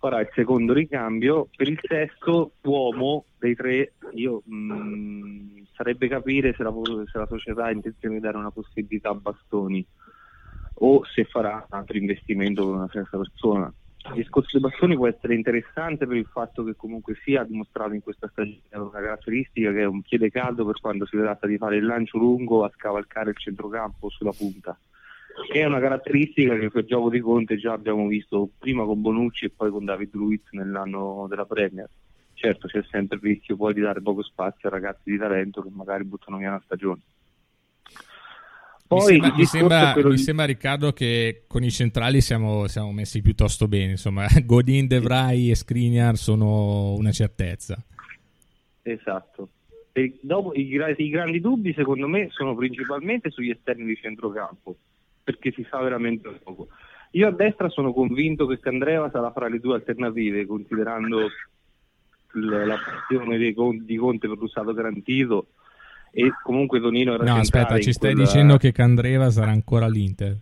farà il secondo ricambio. Per il sesto uomo dei tre, io mh, mm, sarebbe capire se la, se la, società ha intenzione di dare una possibilità a Bastoni o se farà un altro investimento con una terza persona. Il discorso dei bastoni può essere interessante per il fatto che comunque sia dimostrato in questa stagione una caratteristica che è un piede caldo per quando si tratta di fare il lancio lungo a scavalcare il centrocampo sulla punta che è una caratteristica che per gioco di Conte già abbiamo visto prima con Bonucci e poi con David Luiz nell'anno della Premier. Certo c'è sempre il rischio poi di dare poco spazio a ragazzi di talento che magari buttano via una stagione. Poi, mi, sembra, mi, sembra, mi di... sembra, Riccardo che con i centrali siamo, siamo messi piuttosto bene, insomma Godin, De Vrij e Skriniar sono una certezza. Esatto. E dopo, i, i grandi dubbi secondo me sono principalmente sugli esterni di centrocampo perché si sa veramente poco. Io a destra sono convinto che Candreva sarà fra le due alternative, considerando la passione Con- di Conte per l'usato garantito e comunque Tonino era No, aspetta, ci stai quella... dicendo che Candreva sarà ancora all'Inter?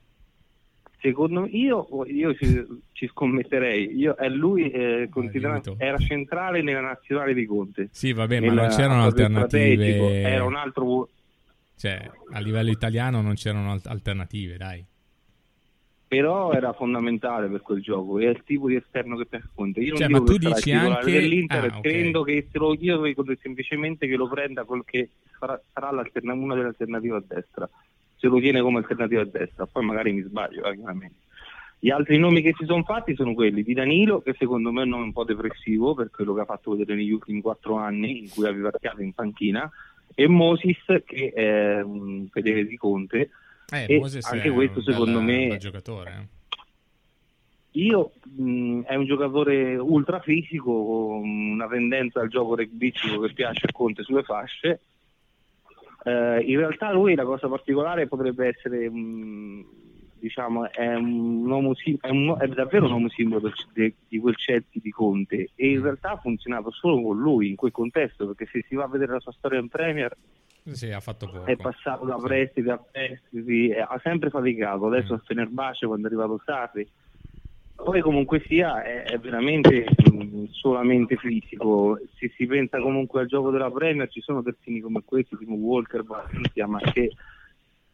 Secondo me, io, io ci, ci, scommetterei. Io, è lui, eh, era centrale nella nazionale di Conte. Sì, va bene, ma non c'erano alternative. Era un altro cioè, a livello italiano non c'erano alternative, dai. Però era fondamentale per quel gioco, è il tipo di esterno che per Conte. Io non cioè, ma tu dici anche dell'Inter, ah, credo okay. che se lo io semplicemente che lo prenda quel che sarà, sarà una delle alternative a destra. Se lo tiene come alternativa a destra, poi magari mi sbaglio, eh, chiaramente. Gli altri nomi che si sono fatti sono quelli di Danilo, che secondo me è un nome un po' depressivo per quello che ha fatto vedere negli ultimi quattro anni in cui aveva piato in panchina, e Moses che è un fedele di Conte eh, e anche questo secondo bella, me giocatore eh. io mh, è un giocatore ultra fisico con una tendenza al gioco rugbyistico che piace a Conte sulle fasce eh, in realtà lui la cosa particolare potrebbe essere mh, diciamo, è, un uomo, è, un, è, davvero un uomo simbolo di, di quel Chelsea di Conte e in mm. realtà ha funzionato solo con lui in quel contesto perché se si va a vedere la sua storia in Premier sì, ha fatto poco. è passato da prestiti a prestiti ha sempre faticato adesso mm. a Fenerbahce quando è arrivato Sarri poi comunque sia è, è veramente mh, solamente fisico se si pensa comunque al gioco della Premier ci sono terzini come questi tipo Walker, Valencia ma che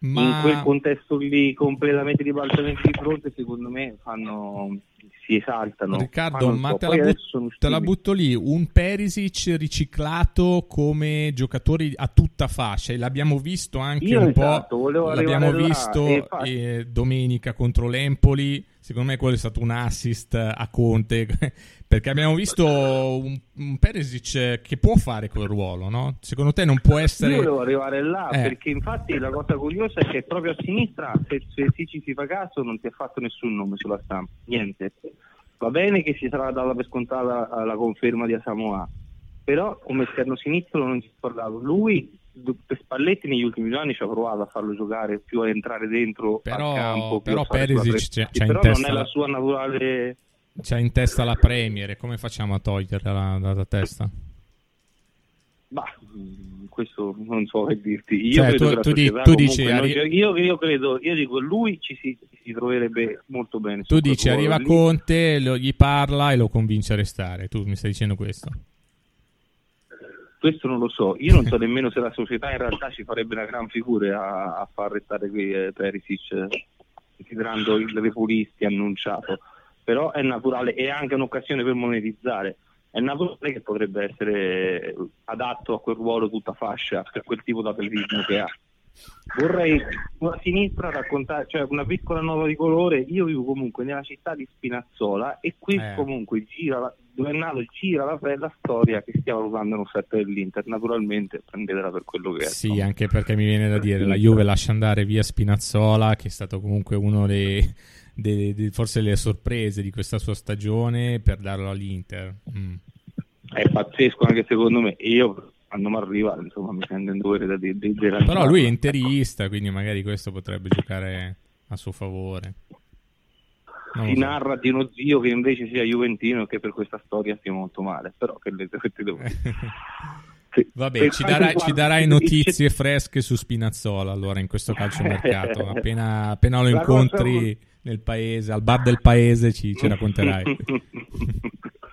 ma... in quel contesto lì completamente ribaltamenti di fronte secondo me fanno si esaltano. Riccardo ma te la, but- te la, butto lì. Un Perisic riciclato come giocatore a tutta fascia e l'abbiamo visto anche Io un esatto, po' l'abbiamo visto eh, domenica contro l'Empoli secondo me quello è stato un assist a Conte perché abbiamo visto un, un Perisic che può fare quel ruolo no? secondo te non può essere io volevo arrivare là eh. perché infatti la cosa curiosa è che proprio a sinistra se, se, ci si fa caso non si è fatto nessun nome sulla stampa niente va bene che si sarà data per scontata la conferma di Asamoah però come esterno sinistro non si parlato lui Spalletti negli ultimi due anni ci ha provato a farlo giocare più a entrare dentro però, al campo però Perisic c'è, c'è però in non è la sua naturale c'ha in testa la Premier come facciamo a toglierla dalla testa? Bah, questo non so che dirti. Io cioè, tu, tu, di, tu dici arri- io, io, credo, io dico lui ci si, si troverebbe molto bene. Tu dici arriva. Conte, lo, gli parla e lo convince a restare. Tu mi stai dicendo questo? Questo non lo so, io non so nemmeno se la società in realtà ci farebbe una gran figura a, a far restare qui eh, Perisic, considerando il Repulisti annunciato, però è naturale, è anche un'occasione per monetizzare, è naturale che potrebbe essere adatto a quel ruolo tutta fascia, per quel tipo di atletismo che ha. Vorrei a sinistra raccontare, cioè una piccola nota di colore. Io vivo comunque nella città di Spinazzola e qui eh. comunque gira la, dove è nato gira la, la storia che stiamo valutando in offerta dell'Inter. Naturalmente prendetela per quello che è. Sì, anche perché mi viene da dire la Juve lascia andare via Spinazzola, che è stato comunque uno dei, dei, dei forse le sorprese di questa sua stagione, per darlo all'Inter. Mm. È pazzesco anche secondo me. Io mi arriva, insomma, mi sento in dovere da. Di, di Però lui è interista, quindi magari questo potrebbe giocare a suo favore. Non si so. narra di uno zio che invece sia juventino e che per questa storia stia molto male, però che le devo Sì. Vabbè, ci, darà, ci, darai notizie fresche su Spinazzola allora in questo calciomercato. Appena, appena lo incontri cosa... nel paese, al bar del paese, ci, ci racconterai.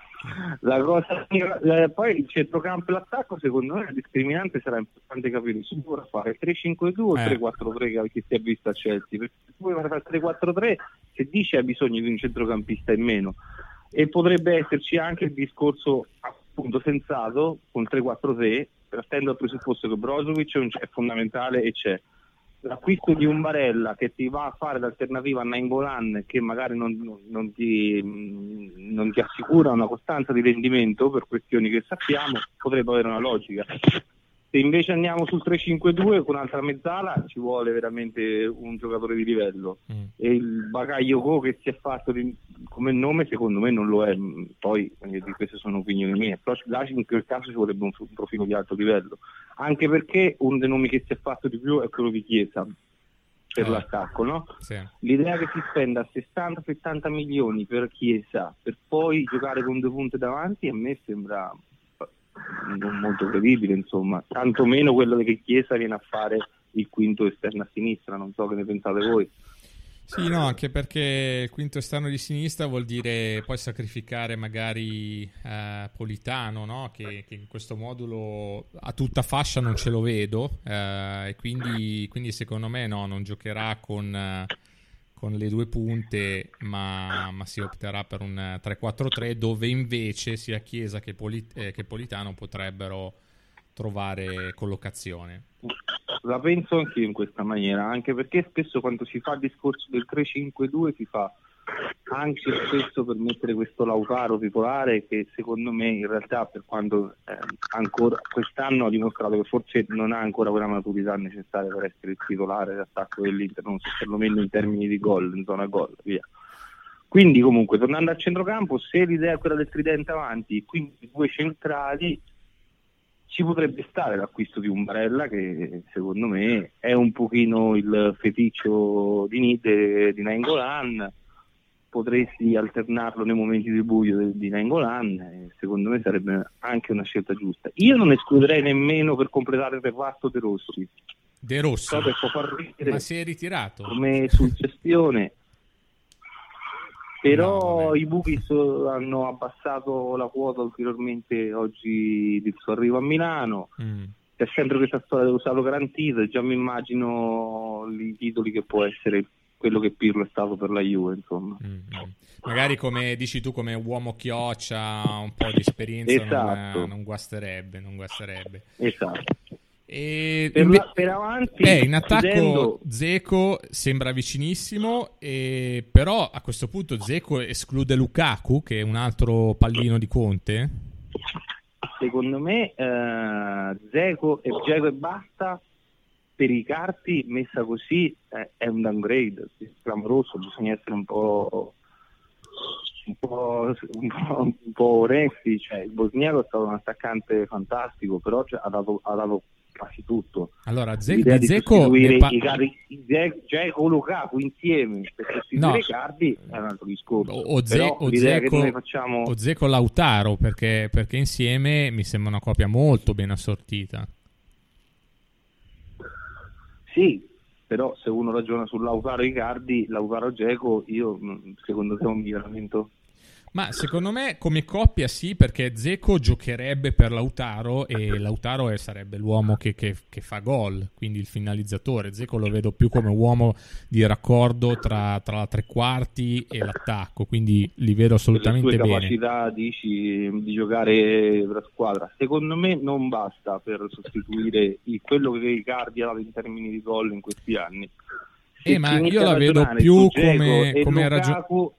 La cosa, eh, poi il centrocampo e l'attacco, secondo me, la discriminante sarà importante capire se vorrà fare 3-5-2 o eh. 3-4-3 che si è visto a Chelsea. Perché se vuoi fare 3-4-3, se dice hai bisogno di un centrocampista in meno. E potrebbe esserci anche il discorso appunto sensato con 3-4-3, partendo dal presupposto che Brozovic è fondamentale e c'è l'acquisto di un Barella che ti va a fare l'alternativa a Nainggolan che magari non, non, ti, non, ti, assicura una costanza di rendimento per questioni che sappiamo potrebbe avere una logica se invece andiamo sul 3-5-2 con un'altra mezzala ci vuole veramente un giocatore di livello mm. e il bagaglio Co che si è fatto di, come nome secondo me non lo è poi queste sono opinioni mie però là in quel caso ci vorrebbe un, un profilo di alto livello anche perché uno dei nomi che si è fatto di più è quello di Chiesa per eh. l'attacco, no? Sì. L'idea che si spenda 60-70 milioni per Chiesa per poi giocare con due punte davanti a me sembra non molto credibile, insomma, tantomeno quello che Chiesa viene a fare il quinto esterno a sinistra, non so che ne pensate voi. Sì, no, anche perché il quinto esterno di sinistra vuol dire poi sacrificare magari eh, Politano, no? che, che, in questo modulo a tutta fascia non ce lo vedo eh, e quindi, quindi, secondo me no, non giocherà con, eh, con le due punte ma, ma, si opterà per un 3-4-3 dove invece sia Chiesa che, Polit- eh, che Politano potrebbero trovare collocazione. La penso anche in questa maniera, anche perché spesso quando si fa il discorso del 3-5-2 si fa anche spesso per mettere questo Lautaro titolare che secondo me in realtà per quando eh, ancora quest'anno ha dimostrato che forse non ha ancora quella maturità necessaria per essere il titolare d'attacco dell'Inter, non so perlomeno in termini di gol, in zona gol, via. Quindi comunque tornando al centrocampo, se l'idea è quella del tridente avanti, quindi due centrali, ci potrebbe stare l'acquisto di un Barella che secondo me è un pochino il feticcio di Nite di Nainggolan potresti alternarlo nei momenti di buio di Nainggolan secondo me sarebbe anche una scelta giusta io non escluderei nemmeno per completare il reparto De Rossi De Rossi? So far ridere ma si è ritirato come suggestione Però No, i Bookies hanno abbassato la quota ulteriormente oggi del suo arrivo a Milano. Mm. C'è sempre questa storia dello stato garantito e già mi immagino i titoli che può essere quello che Pirlo è stato per la Juve, insomma. Mm, mm. Magari come dici tu, come uomo chioccia, un po' di esperienza Esatto. non, non guasterebbe, non guasterebbe. Esatto. E Per, la- per avanti, eh, in attacco chiudendo- Zeco sembra vicinissimo, e- però a questo punto Zeco esclude Lukaku, che è un altro pallino di Conte. secondo me eh, Zeco e e basta per i carti messa così eh, è un downgrade clamoroso bisogna essere un po' un po', un po', un po' onesti cioè, il bosniaco è stato un attaccante fantastico però cioè, ha, dato, ha dato quasi tutto Allora, Ze- l'idea di Zeco ne pa- Ze- Lukaku insieme per sostituire No. i cardi è un altro discorso o, o Ze- però o Zeco, facciamo o Zeco Lautaro, perché, perché insieme mi sembra una coppia molto ben assortita. Sì, però se uno ragiona su Lautaro Icardi, Lautaro Geco, io mh, secondo te è un miglioramento? Ma secondo me come coppia sì, perché Zeco giocherebbe per Lautaro e Lautaro è- sarebbe l'uomo che, che- che fa gol, quindi il finalizzatore. Zeco lo vedo più come uomo di raccordo tra, tra la tre quarti e l'attacco, quindi li vedo assolutamente bene. capacità dici di giocare per la squadra. Secondo me non basta per sostituire il- quello che Icardi ha dato in termini di gol in questi anni. Eh, ma io la vedo più come- come ragio- Lukaku,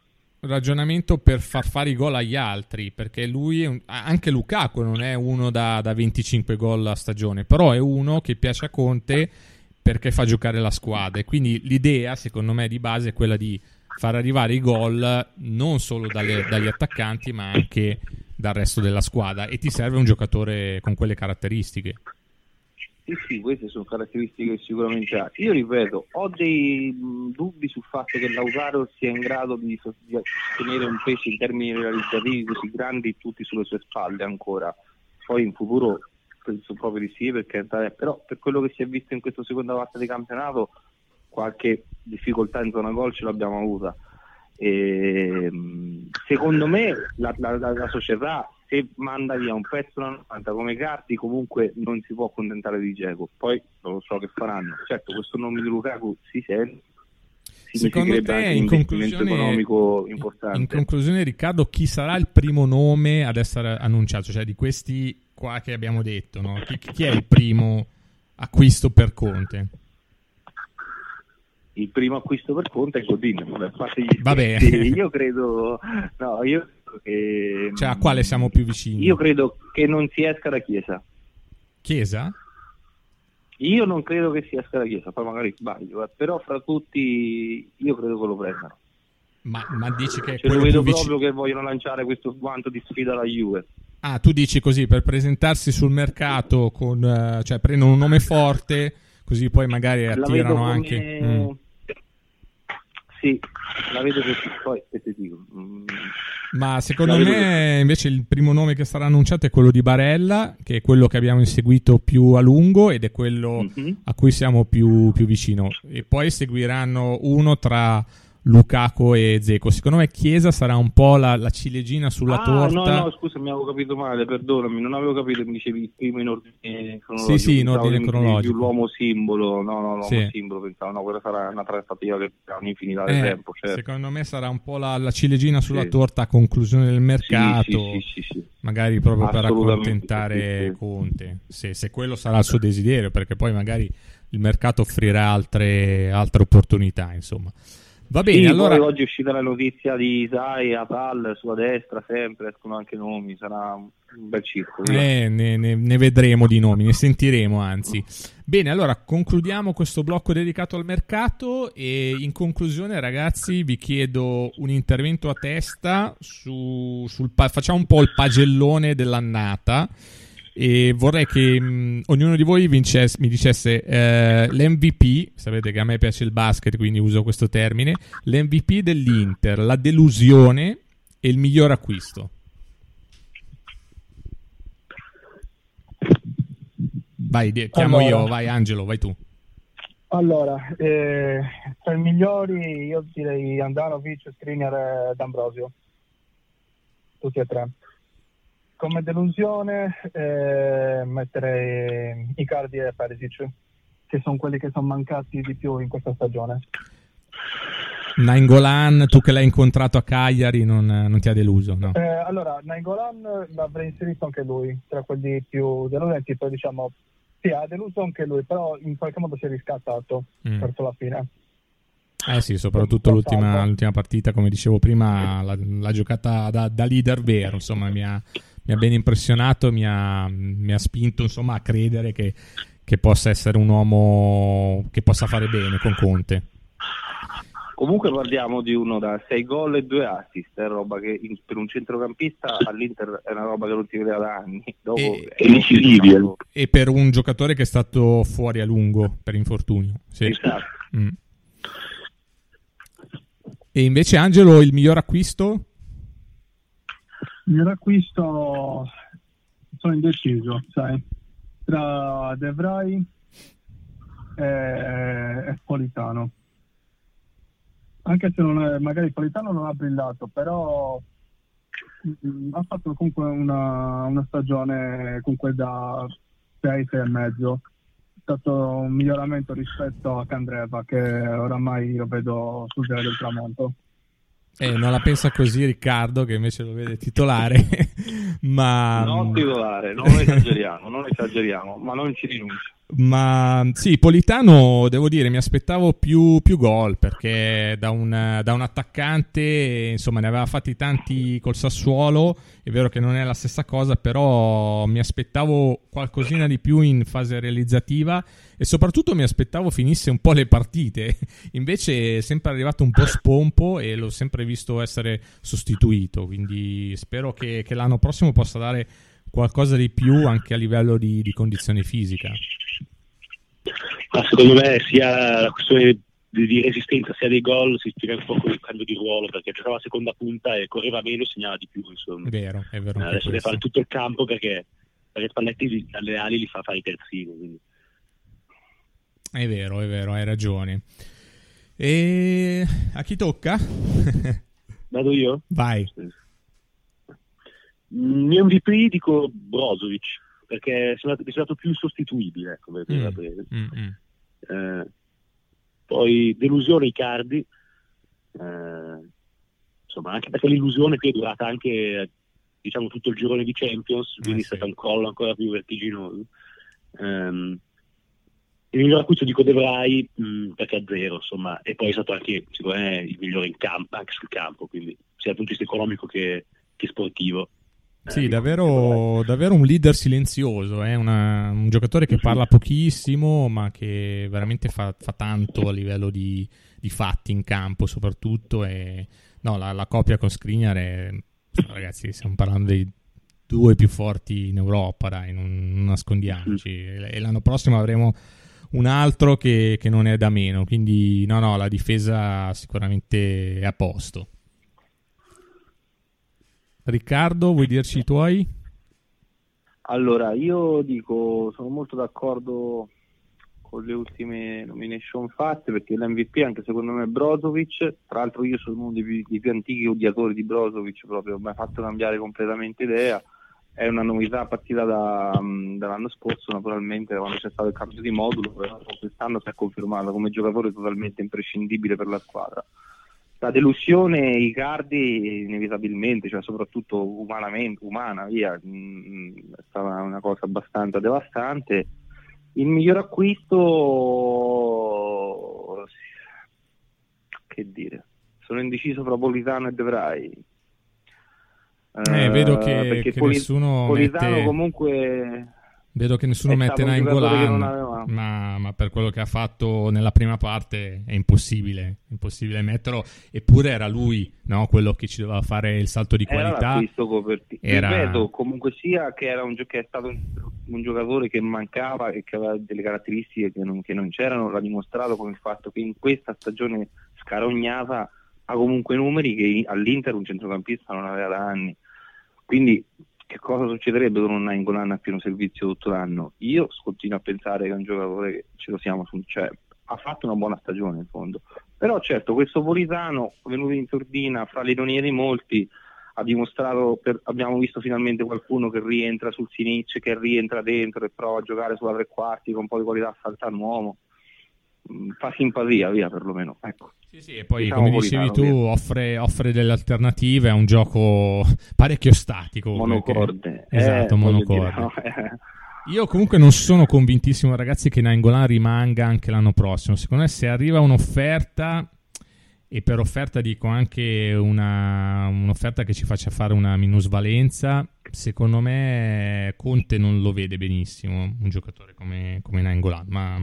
Ragionamento per far fare i gol agli altri, perché lui, anche Lukaku non è uno da, da 25 gol a stagione, però è uno che piace a Conte perché fa giocare la squadra e quindi l'idea secondo me di base è quella di far arrivare i gol non solo dalle- dagli attaccanti ma anche dal resto della squadra e ti serve un giocatore con quelle caratteristiche. Sì, sì, queste sono caratteristiche che sicuramente ha. Io ripeto, ho dei dubbi sul fatto che Lautaro sia in grado di, di sostenere un peso in termini realizzativi così grandi tutti sulle sue spalle ancora. Poi in futuro penso proprio di sì, perché però per quello che si è visto in questa seconda parte di campionato qualche difficoltà in zona gol ce l'abbiamo avuta. E, mh, secondo me la, la- la- la società se manda via un pezzo da 90 come Cardi comunque non si può accontentare di Geco poi non lo so che faranno certo questo nome di Lukaku si sente Secondo te, in conclusione, in conclusione, Riccardo, chi sarà il primo nome ad essere annunciato? Cioè, di questi qua che abbiamo detto, no? chi, chi è il primo acquisto per Conte? il primo acquisto per Conte è Godin vabbè, io credo no io credo che Cioè, a quale siamo più vicini? io credo che non si esca da Chiesa Chiesa? io non credo che si esca da Chiesa poi magari sbaglio eh, però fra tutti io credo che lo prendano Ma, ma dici che Cioè, lo vedo vicino? proprio che vogliono lanciare questo sguanto di sfida alla Juve. Ah, tu dici così per presentarsi sul mercato con, eh, cioè prendono un nome forte, così poi magari attirano come... anche. Mm. Sì, la vedo così. Poi, che ti dico? mm, Ma secondo me invece il primo nome che sarà annunciato è quello di Barella, che è quello che abbiamo inseguito più a lungo ed è quello mhm. a cui siamo più, più vicino. E poi seguiranno uno tra Lukaku e Zeco. Secondo me Chiesa sarà un po' la, la ciliegina sulla ah, torta. No, no, scusa, mi avevo capito male, perdonami, non avevo capito, mi dicevi il primo in ordine cronologico. Sì, sì, in ordine cronologico. L'uomo simbolo, no, no, l'uomo Sì. simbolo, pensavo, no, quella sarà una trattativa che ha un'infinità di Eh, tempo, certo. Secondo me sarà un po' la, la ciliegina sulla Sì. torta a conclusione del mercato. sì, magari proprio per accontentare. Conte, se, se quello sarà il suo desiderio, perché poi magari il mercato offrirà altre, altre opportunità, insomma. Va bene, Sì, allora oggi è uscita la notizia di Isai, Atal, sulla destra, sempre escono anche nomi, sarà un bel circo. eh, ne, ne- ne vedremo di nomi, ne sentiremo anzi. Bene, allora concludiamo questo blocco dedicato al mercato e in conclusione ragazzi vi chiedo un intervento a testa su, sul facciamo un po' il pagellone dell'annata e vorrei che mh, ognuno di voi vincesse- mi dicesse eh, l'MVP, sapete che a me piace il basket quindi uso questo termine, l'MVP dell'Inter, la delusione e il miglior acquisto. Vai, chiamo Allora. io, vai Angelo, vai tu. Allora, eh, tra i migliori io direi Andanovic, Skriniar e D'Ambrosio, tutti e tre. Come delusione eh, metterei Icardi e Perisic, che sono quelli che sono mancati di più in questa stagione. Nainggolan, tu che l'hai incontrato a Cagliari, non, non ti ha deluso? No? Eh, allora, Nainggolan l'avrei inserito anche lui, tra quelli più deludenti, poi diciamo, sì, ha deluso anche lui, però in qualche modo si è riscattato mm. verso la fine. Eh sì, soprattutto l'ultima, l'ultima, partita, come dicevo prima, l'ha, giocata da, da, leader vero, insomma, mi ha, mi ha ben impressionato, mi ha, mi ha spinto insomma, a credere che, che possa essere un uomo che possa fare bene con Conte. Comunque parliamo di uno da 6 gol e 2 assist, è roba che in, per un centrocampista all'Inter è una roba che non si vedeva da anni. Dopo e, è decisivi. Eh. E per un giocatore che è stato fuori a lungo per infortunio. Sì. Esatto. Mm. E invece Angelo, il miglior acquisto? Il miglior acquisto sono indeciso, sai, tra De e, e Politano anche se è, magari Politano non ha brillato, però mh, mm, ha fatto comunque una, una stagione comunque da 6, 6 e mezzo. È stato un miglioramento rispetto a Candreva che oramai lo vedo sul del tramonto. Eh, non la pensa così Riccardo che invece lo vede titolare, ma... Non titolare, non esageriamo, non esageriamo, ma non ci rinuncio. Ma sì, Politano, devo dire, mi aspettavo più, più gol perché da un, da un, attaccante, insomma, ne aveva fatti tanti col Sassuolo. È vero che non è la stessa cosa, però mi aspettavo qualcosina di più in fase realizzativa e soprattutto mi aspettavo finisse un po' le partite. Invece è sempre arrivato un po' spompo e l'ho sempre visto essere sostituito. Quindi spero che, che l'anno prossimo possa dare qualcosa di più anche a livello di, di condizione fisica. Ma secondo me sia la questione di, di resistenza sia dei gol si spiega un po' con il cambio di ruolo perché giocava a seconda punta e correva meno e segnava di più insomma. È vero, è vero. Adesso deve fare tutto il campo perché, perché Spalletti dalle ali li fa fare i terzini. Quindi. È vero, è vero, hai ragione. E a chi tocca? Vado io? Vai. Mio MVP dico Brozovic perché è stato più insostituibile ecco, per mm. mm, mm. Eh, poi delusione Icardi eh, insomma anche perché l'illusione qui è durata anche diciamo tutto il girone di Champions quindi eh, è stato un collo ancora più vertiginoso um, il miglior acquisto dico De Vrij mh, perché a zero insomma e poi è stato anche sicuramente il migliore in campo anche sul campo quindi sia dal punto di vista economico che, che sportivo sì, davvero, davvero, un leader silenzioso, eh? Una, un giocatore che parla pochissimo, ma che veramente fa, fa tanto a livello di, di, fatti in campo, soprattutto. E, no, la, la coppia con Skriniar è, ragazzi, stiamo parlando dei due più forti in Europa, dai, non, non nascondiamoci. E l'anno prossimo avremo un altro che, che non è da meno, quindi no, no, la difesa sicuramente è a posto. Riccardo, vuoi dirci i tuoi? Allora, io dico, sono molto d'accordo con le ultime nomination fatte perché l'MVP anche secondo me è Brozovic, tra l'altro io sono uno dei più, dei più antichi odiatori di Brozovic proprio, mi ha fatto cambiare completamente idea, è una novità partita da, dall'anno scorso naturalmente quando c'è stato il cambio di modulo, però quest'anno si è confermato come giocatore totalmente imprescindibile per la squadra la delusione Icardi inevitabilmente, cioè soprattutto umanamente, umana, via, mh, mm, è stata una cosa abbastanza devastante. Il miglior acquisto, che dire, sono indeciso fra Politano e De Vrij. Eh, vedo che, che Poli- nessuno Politano mette... comunque Vedo che nessuno mette Nainggolan, ma, ma per quello che ha fatto nella prima parte è impossibile, impossibile metterlo. Eppure era lui no, quello che ci doveva fare il salto di qualità. Era... Ripeto, comunque sia che, era un, che è stato un, un, giocatore che mancava e che aveva delle caratteristiche che non, che non c'erano, l'ha dimostrato con il fatto che in questa stagione scarognata ha comunque numeri che all'Inter un centrocampista non aveva da anni. Quindi che cosa succederebbe con un Nainggolan a pieno servizio tutto l'anno? Io continuo a pensare che è un giocatore che ce lo siamo cioè, ha fatto una buona stagione in fondo. Però certo, questo Politano, venuto in sordina, fra l'ironia di molti, ha dimostrato, per, abbiamo visto finalmente qualcuno che rientra sul sinistro, che rientra dentro e prova a giocare sulla tre quarti con un po' di qualità a saltare un uomo. Mm, fa simpatia, via perlomeno. Ecco. Sì, sì, e poi diciamo come dicevi tu offre, offre, delle alternative, è un gioco parecchio statico. Monocorde. Perché... Esatto, eh, monocorde. No? Io comunque non sono convintissimo, ragazzi, che Nainggolan rimanga anche l'anno prossimo. Secondo me se arriva un'offerta, e per offerta dico anche una, un'offerta che ci faccia fare una minusvalenza, secondo me Conte non lo vede benissimo, un giocatore come, come Nainggolan, ma,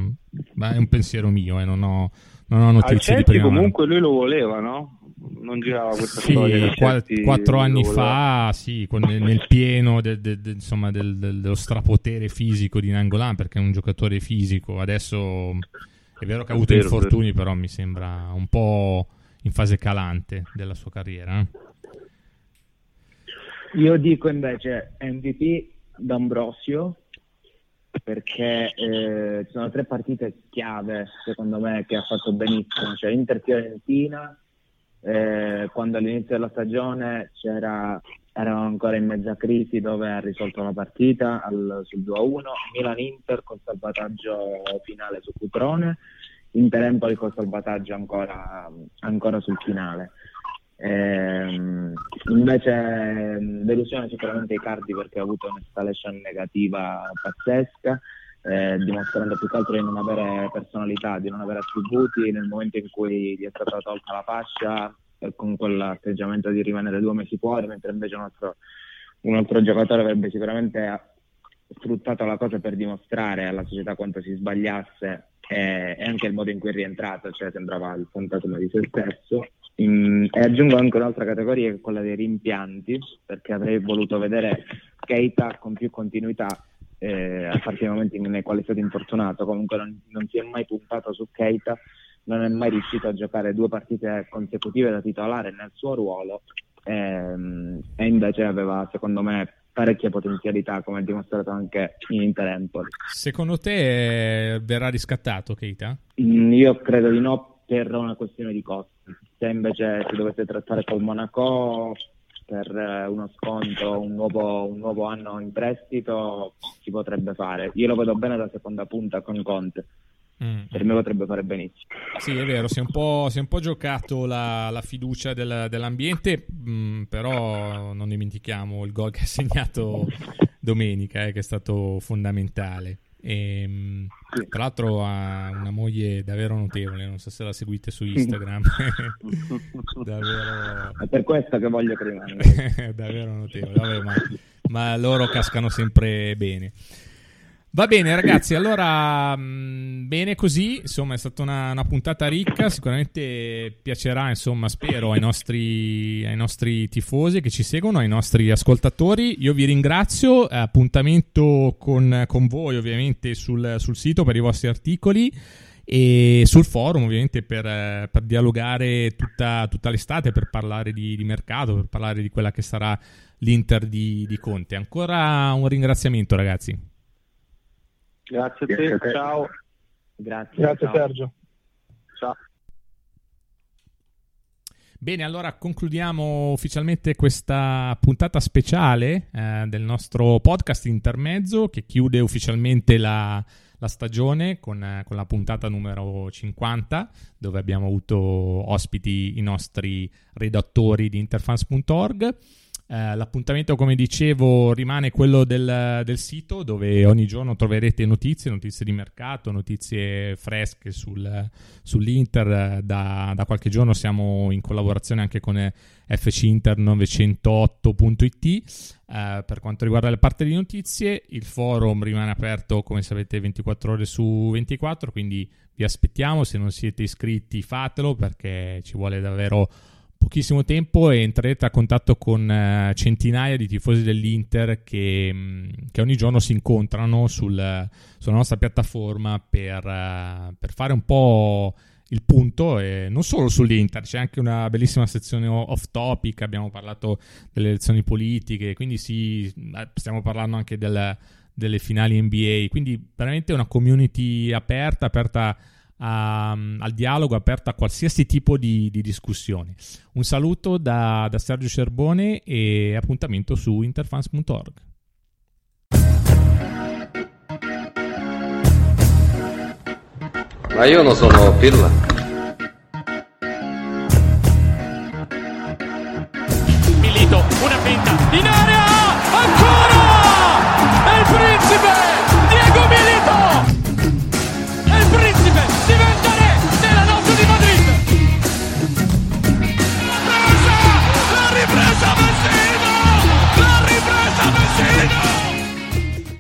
ma, è un pensiero mio, eh, non ho non ho notizie di prima comunque lui lo voleva, no? Non girava questa sì, storia. Quattro, quattro anni fa, sì, nel, nel pieno de, de, de, insomma, del, dello strapotere fisico di Nangolan, perché è un giocatore fisico. Adesso è vero che ha avuto vero, infortuni, vero. però mi sembra un po' in fase calante della sua carriera. Eh? Io dico invece MVP D'Ambrosio perché eh, ci sono tre partite chiave secondo me che ha fatto benissimo, cioè Inter-Fiorentina eh, quando all'inizio della stagione c'era, eravamo ancora in mezza crisi dove ha risolto la partita al, sul 2-1, Milan-Inter col salvataggio finale su Cutrone, Inter-Empoli col salvataggio ancora, ancora sul finale. Eh, invece delusione sicuramente i cardi perché ha avuto un'escalation negativa pazzesca, eh, dimostrando più che altro di non avere personalità, di non avere attributi nel momento in cui gli è stata tolta la fascia eh, con quell'atteggiamento di rimanere due mesi fuori, mentre invece un altro, un altro giocatore avrebbe sicuramente sfruttato la cosa per dimostrare alla società quanto si sbagliasse e, e anche il modo in cui è rientrato, cioè sembrava il fantasma di se stesso in, e aggiungo anche un'altra categoria che è quella dei rimpianti, perché avrei voluto vedere Keita con più continuità eh, a parte i momenti nei quali è stato infortunato. Comunque non, non si è mai puntato su Keita, non è mai riuscito a giocare due partite consecutive da titolare nel suo ruolo ehm, e invece aveva, secondo me, parecchia potenzialità, come ha dimostrato anche in Inter Empoli. Secondo te eh, verrà riscattato Keita? Mm, io credo di no per una questione di costi se invece si dovesse trattare col Monaco per eh, uno sconto, un nuovo, un nuovo, anno in prestito, si potrebbe fare. Io lo vedo bene da seconda punta con Conte. Mm. Per me potrebbe fare benissimo. Sì, è vero, si è un po', è un po giocato la, la fiducia del, dell'ambiente, mh, mm, però non dimentichiamo il gol che ha segnato domenica, eh, che è stato fondamentale. E, ehm, tra l'altro ha una moglie davvero notevole, non so se la seguite su Instagram. davvero... È per questo che voglio che rimanga. davvero notevole, Vabbè, ma, ma loro cascano sempre bene. Va bene ragazzi, allora mh, mm, bene così, insomma è stata una, una, puntata ricca, sicuramente piacerà, insomma spero ai nostri, ai nostri, tifosi che ci seguono, ai nostri ascoltatori. Io vi ringrazio, appuntamento con, con voi ovviamente sul, sul, sito per i vostri articoli e sul forum ovviamente per, per dialogare tutta, tutta, l'estate, per parlare di, di, mercato, per parlare di quella che sarà l'Inter di, di Conte. Ancora un ringraziamento ragazzi. Grazie a te, te. ciao. Grazie, Grazie ciao. Sergio. Ciao. Bene, allora concludiamo ufficialmente questa puntata speciale eh, del nostro podcast intermezzo che chiude ufficialmente la, la stagione con, eh, con, la puntata numero 50 dove abbiamo avuto ospiti i nostri redattori di interfans.org. Eh, l'appuntamento, come dicevo, rimane quello del, del, sito dove ogni giorno troverete notizie, notizie di mercato, notizie fresche sul, sull'Inter. Da, da, qualche giorno siamo in collaborazione anche con fcinter908.it. Eh, per quanto riguarda la parte di notizie, il forum rimane aperto, come sapete, 24 ore su 24, quindi vi aspettiamo. Se non siete iscritti, fatelo perché ci vuole davvero pochissimo tempo e entrerete a contatto con uh, centinaia di tifosi dell'Inter che, um, che ogni giorno si incontrano sul, sulla nostra piattaforma per, uh, per, fare un po' il punto e non solo sull'Inter, c'è anche una bellissima sezione off topic, abbiamo parlato delle elezioni politiche, quindi sì, eh, stiamo parlando anche del, delle finali NBA, quindi veramente una community aperta, aperta a, al dialogo, aperta a qualsiasi tipo di, di discussione. Un saluto da, da Sergio Cerbone e appuntamento su interfans.org. Ma io non sono pirla. Milito, una finta in area!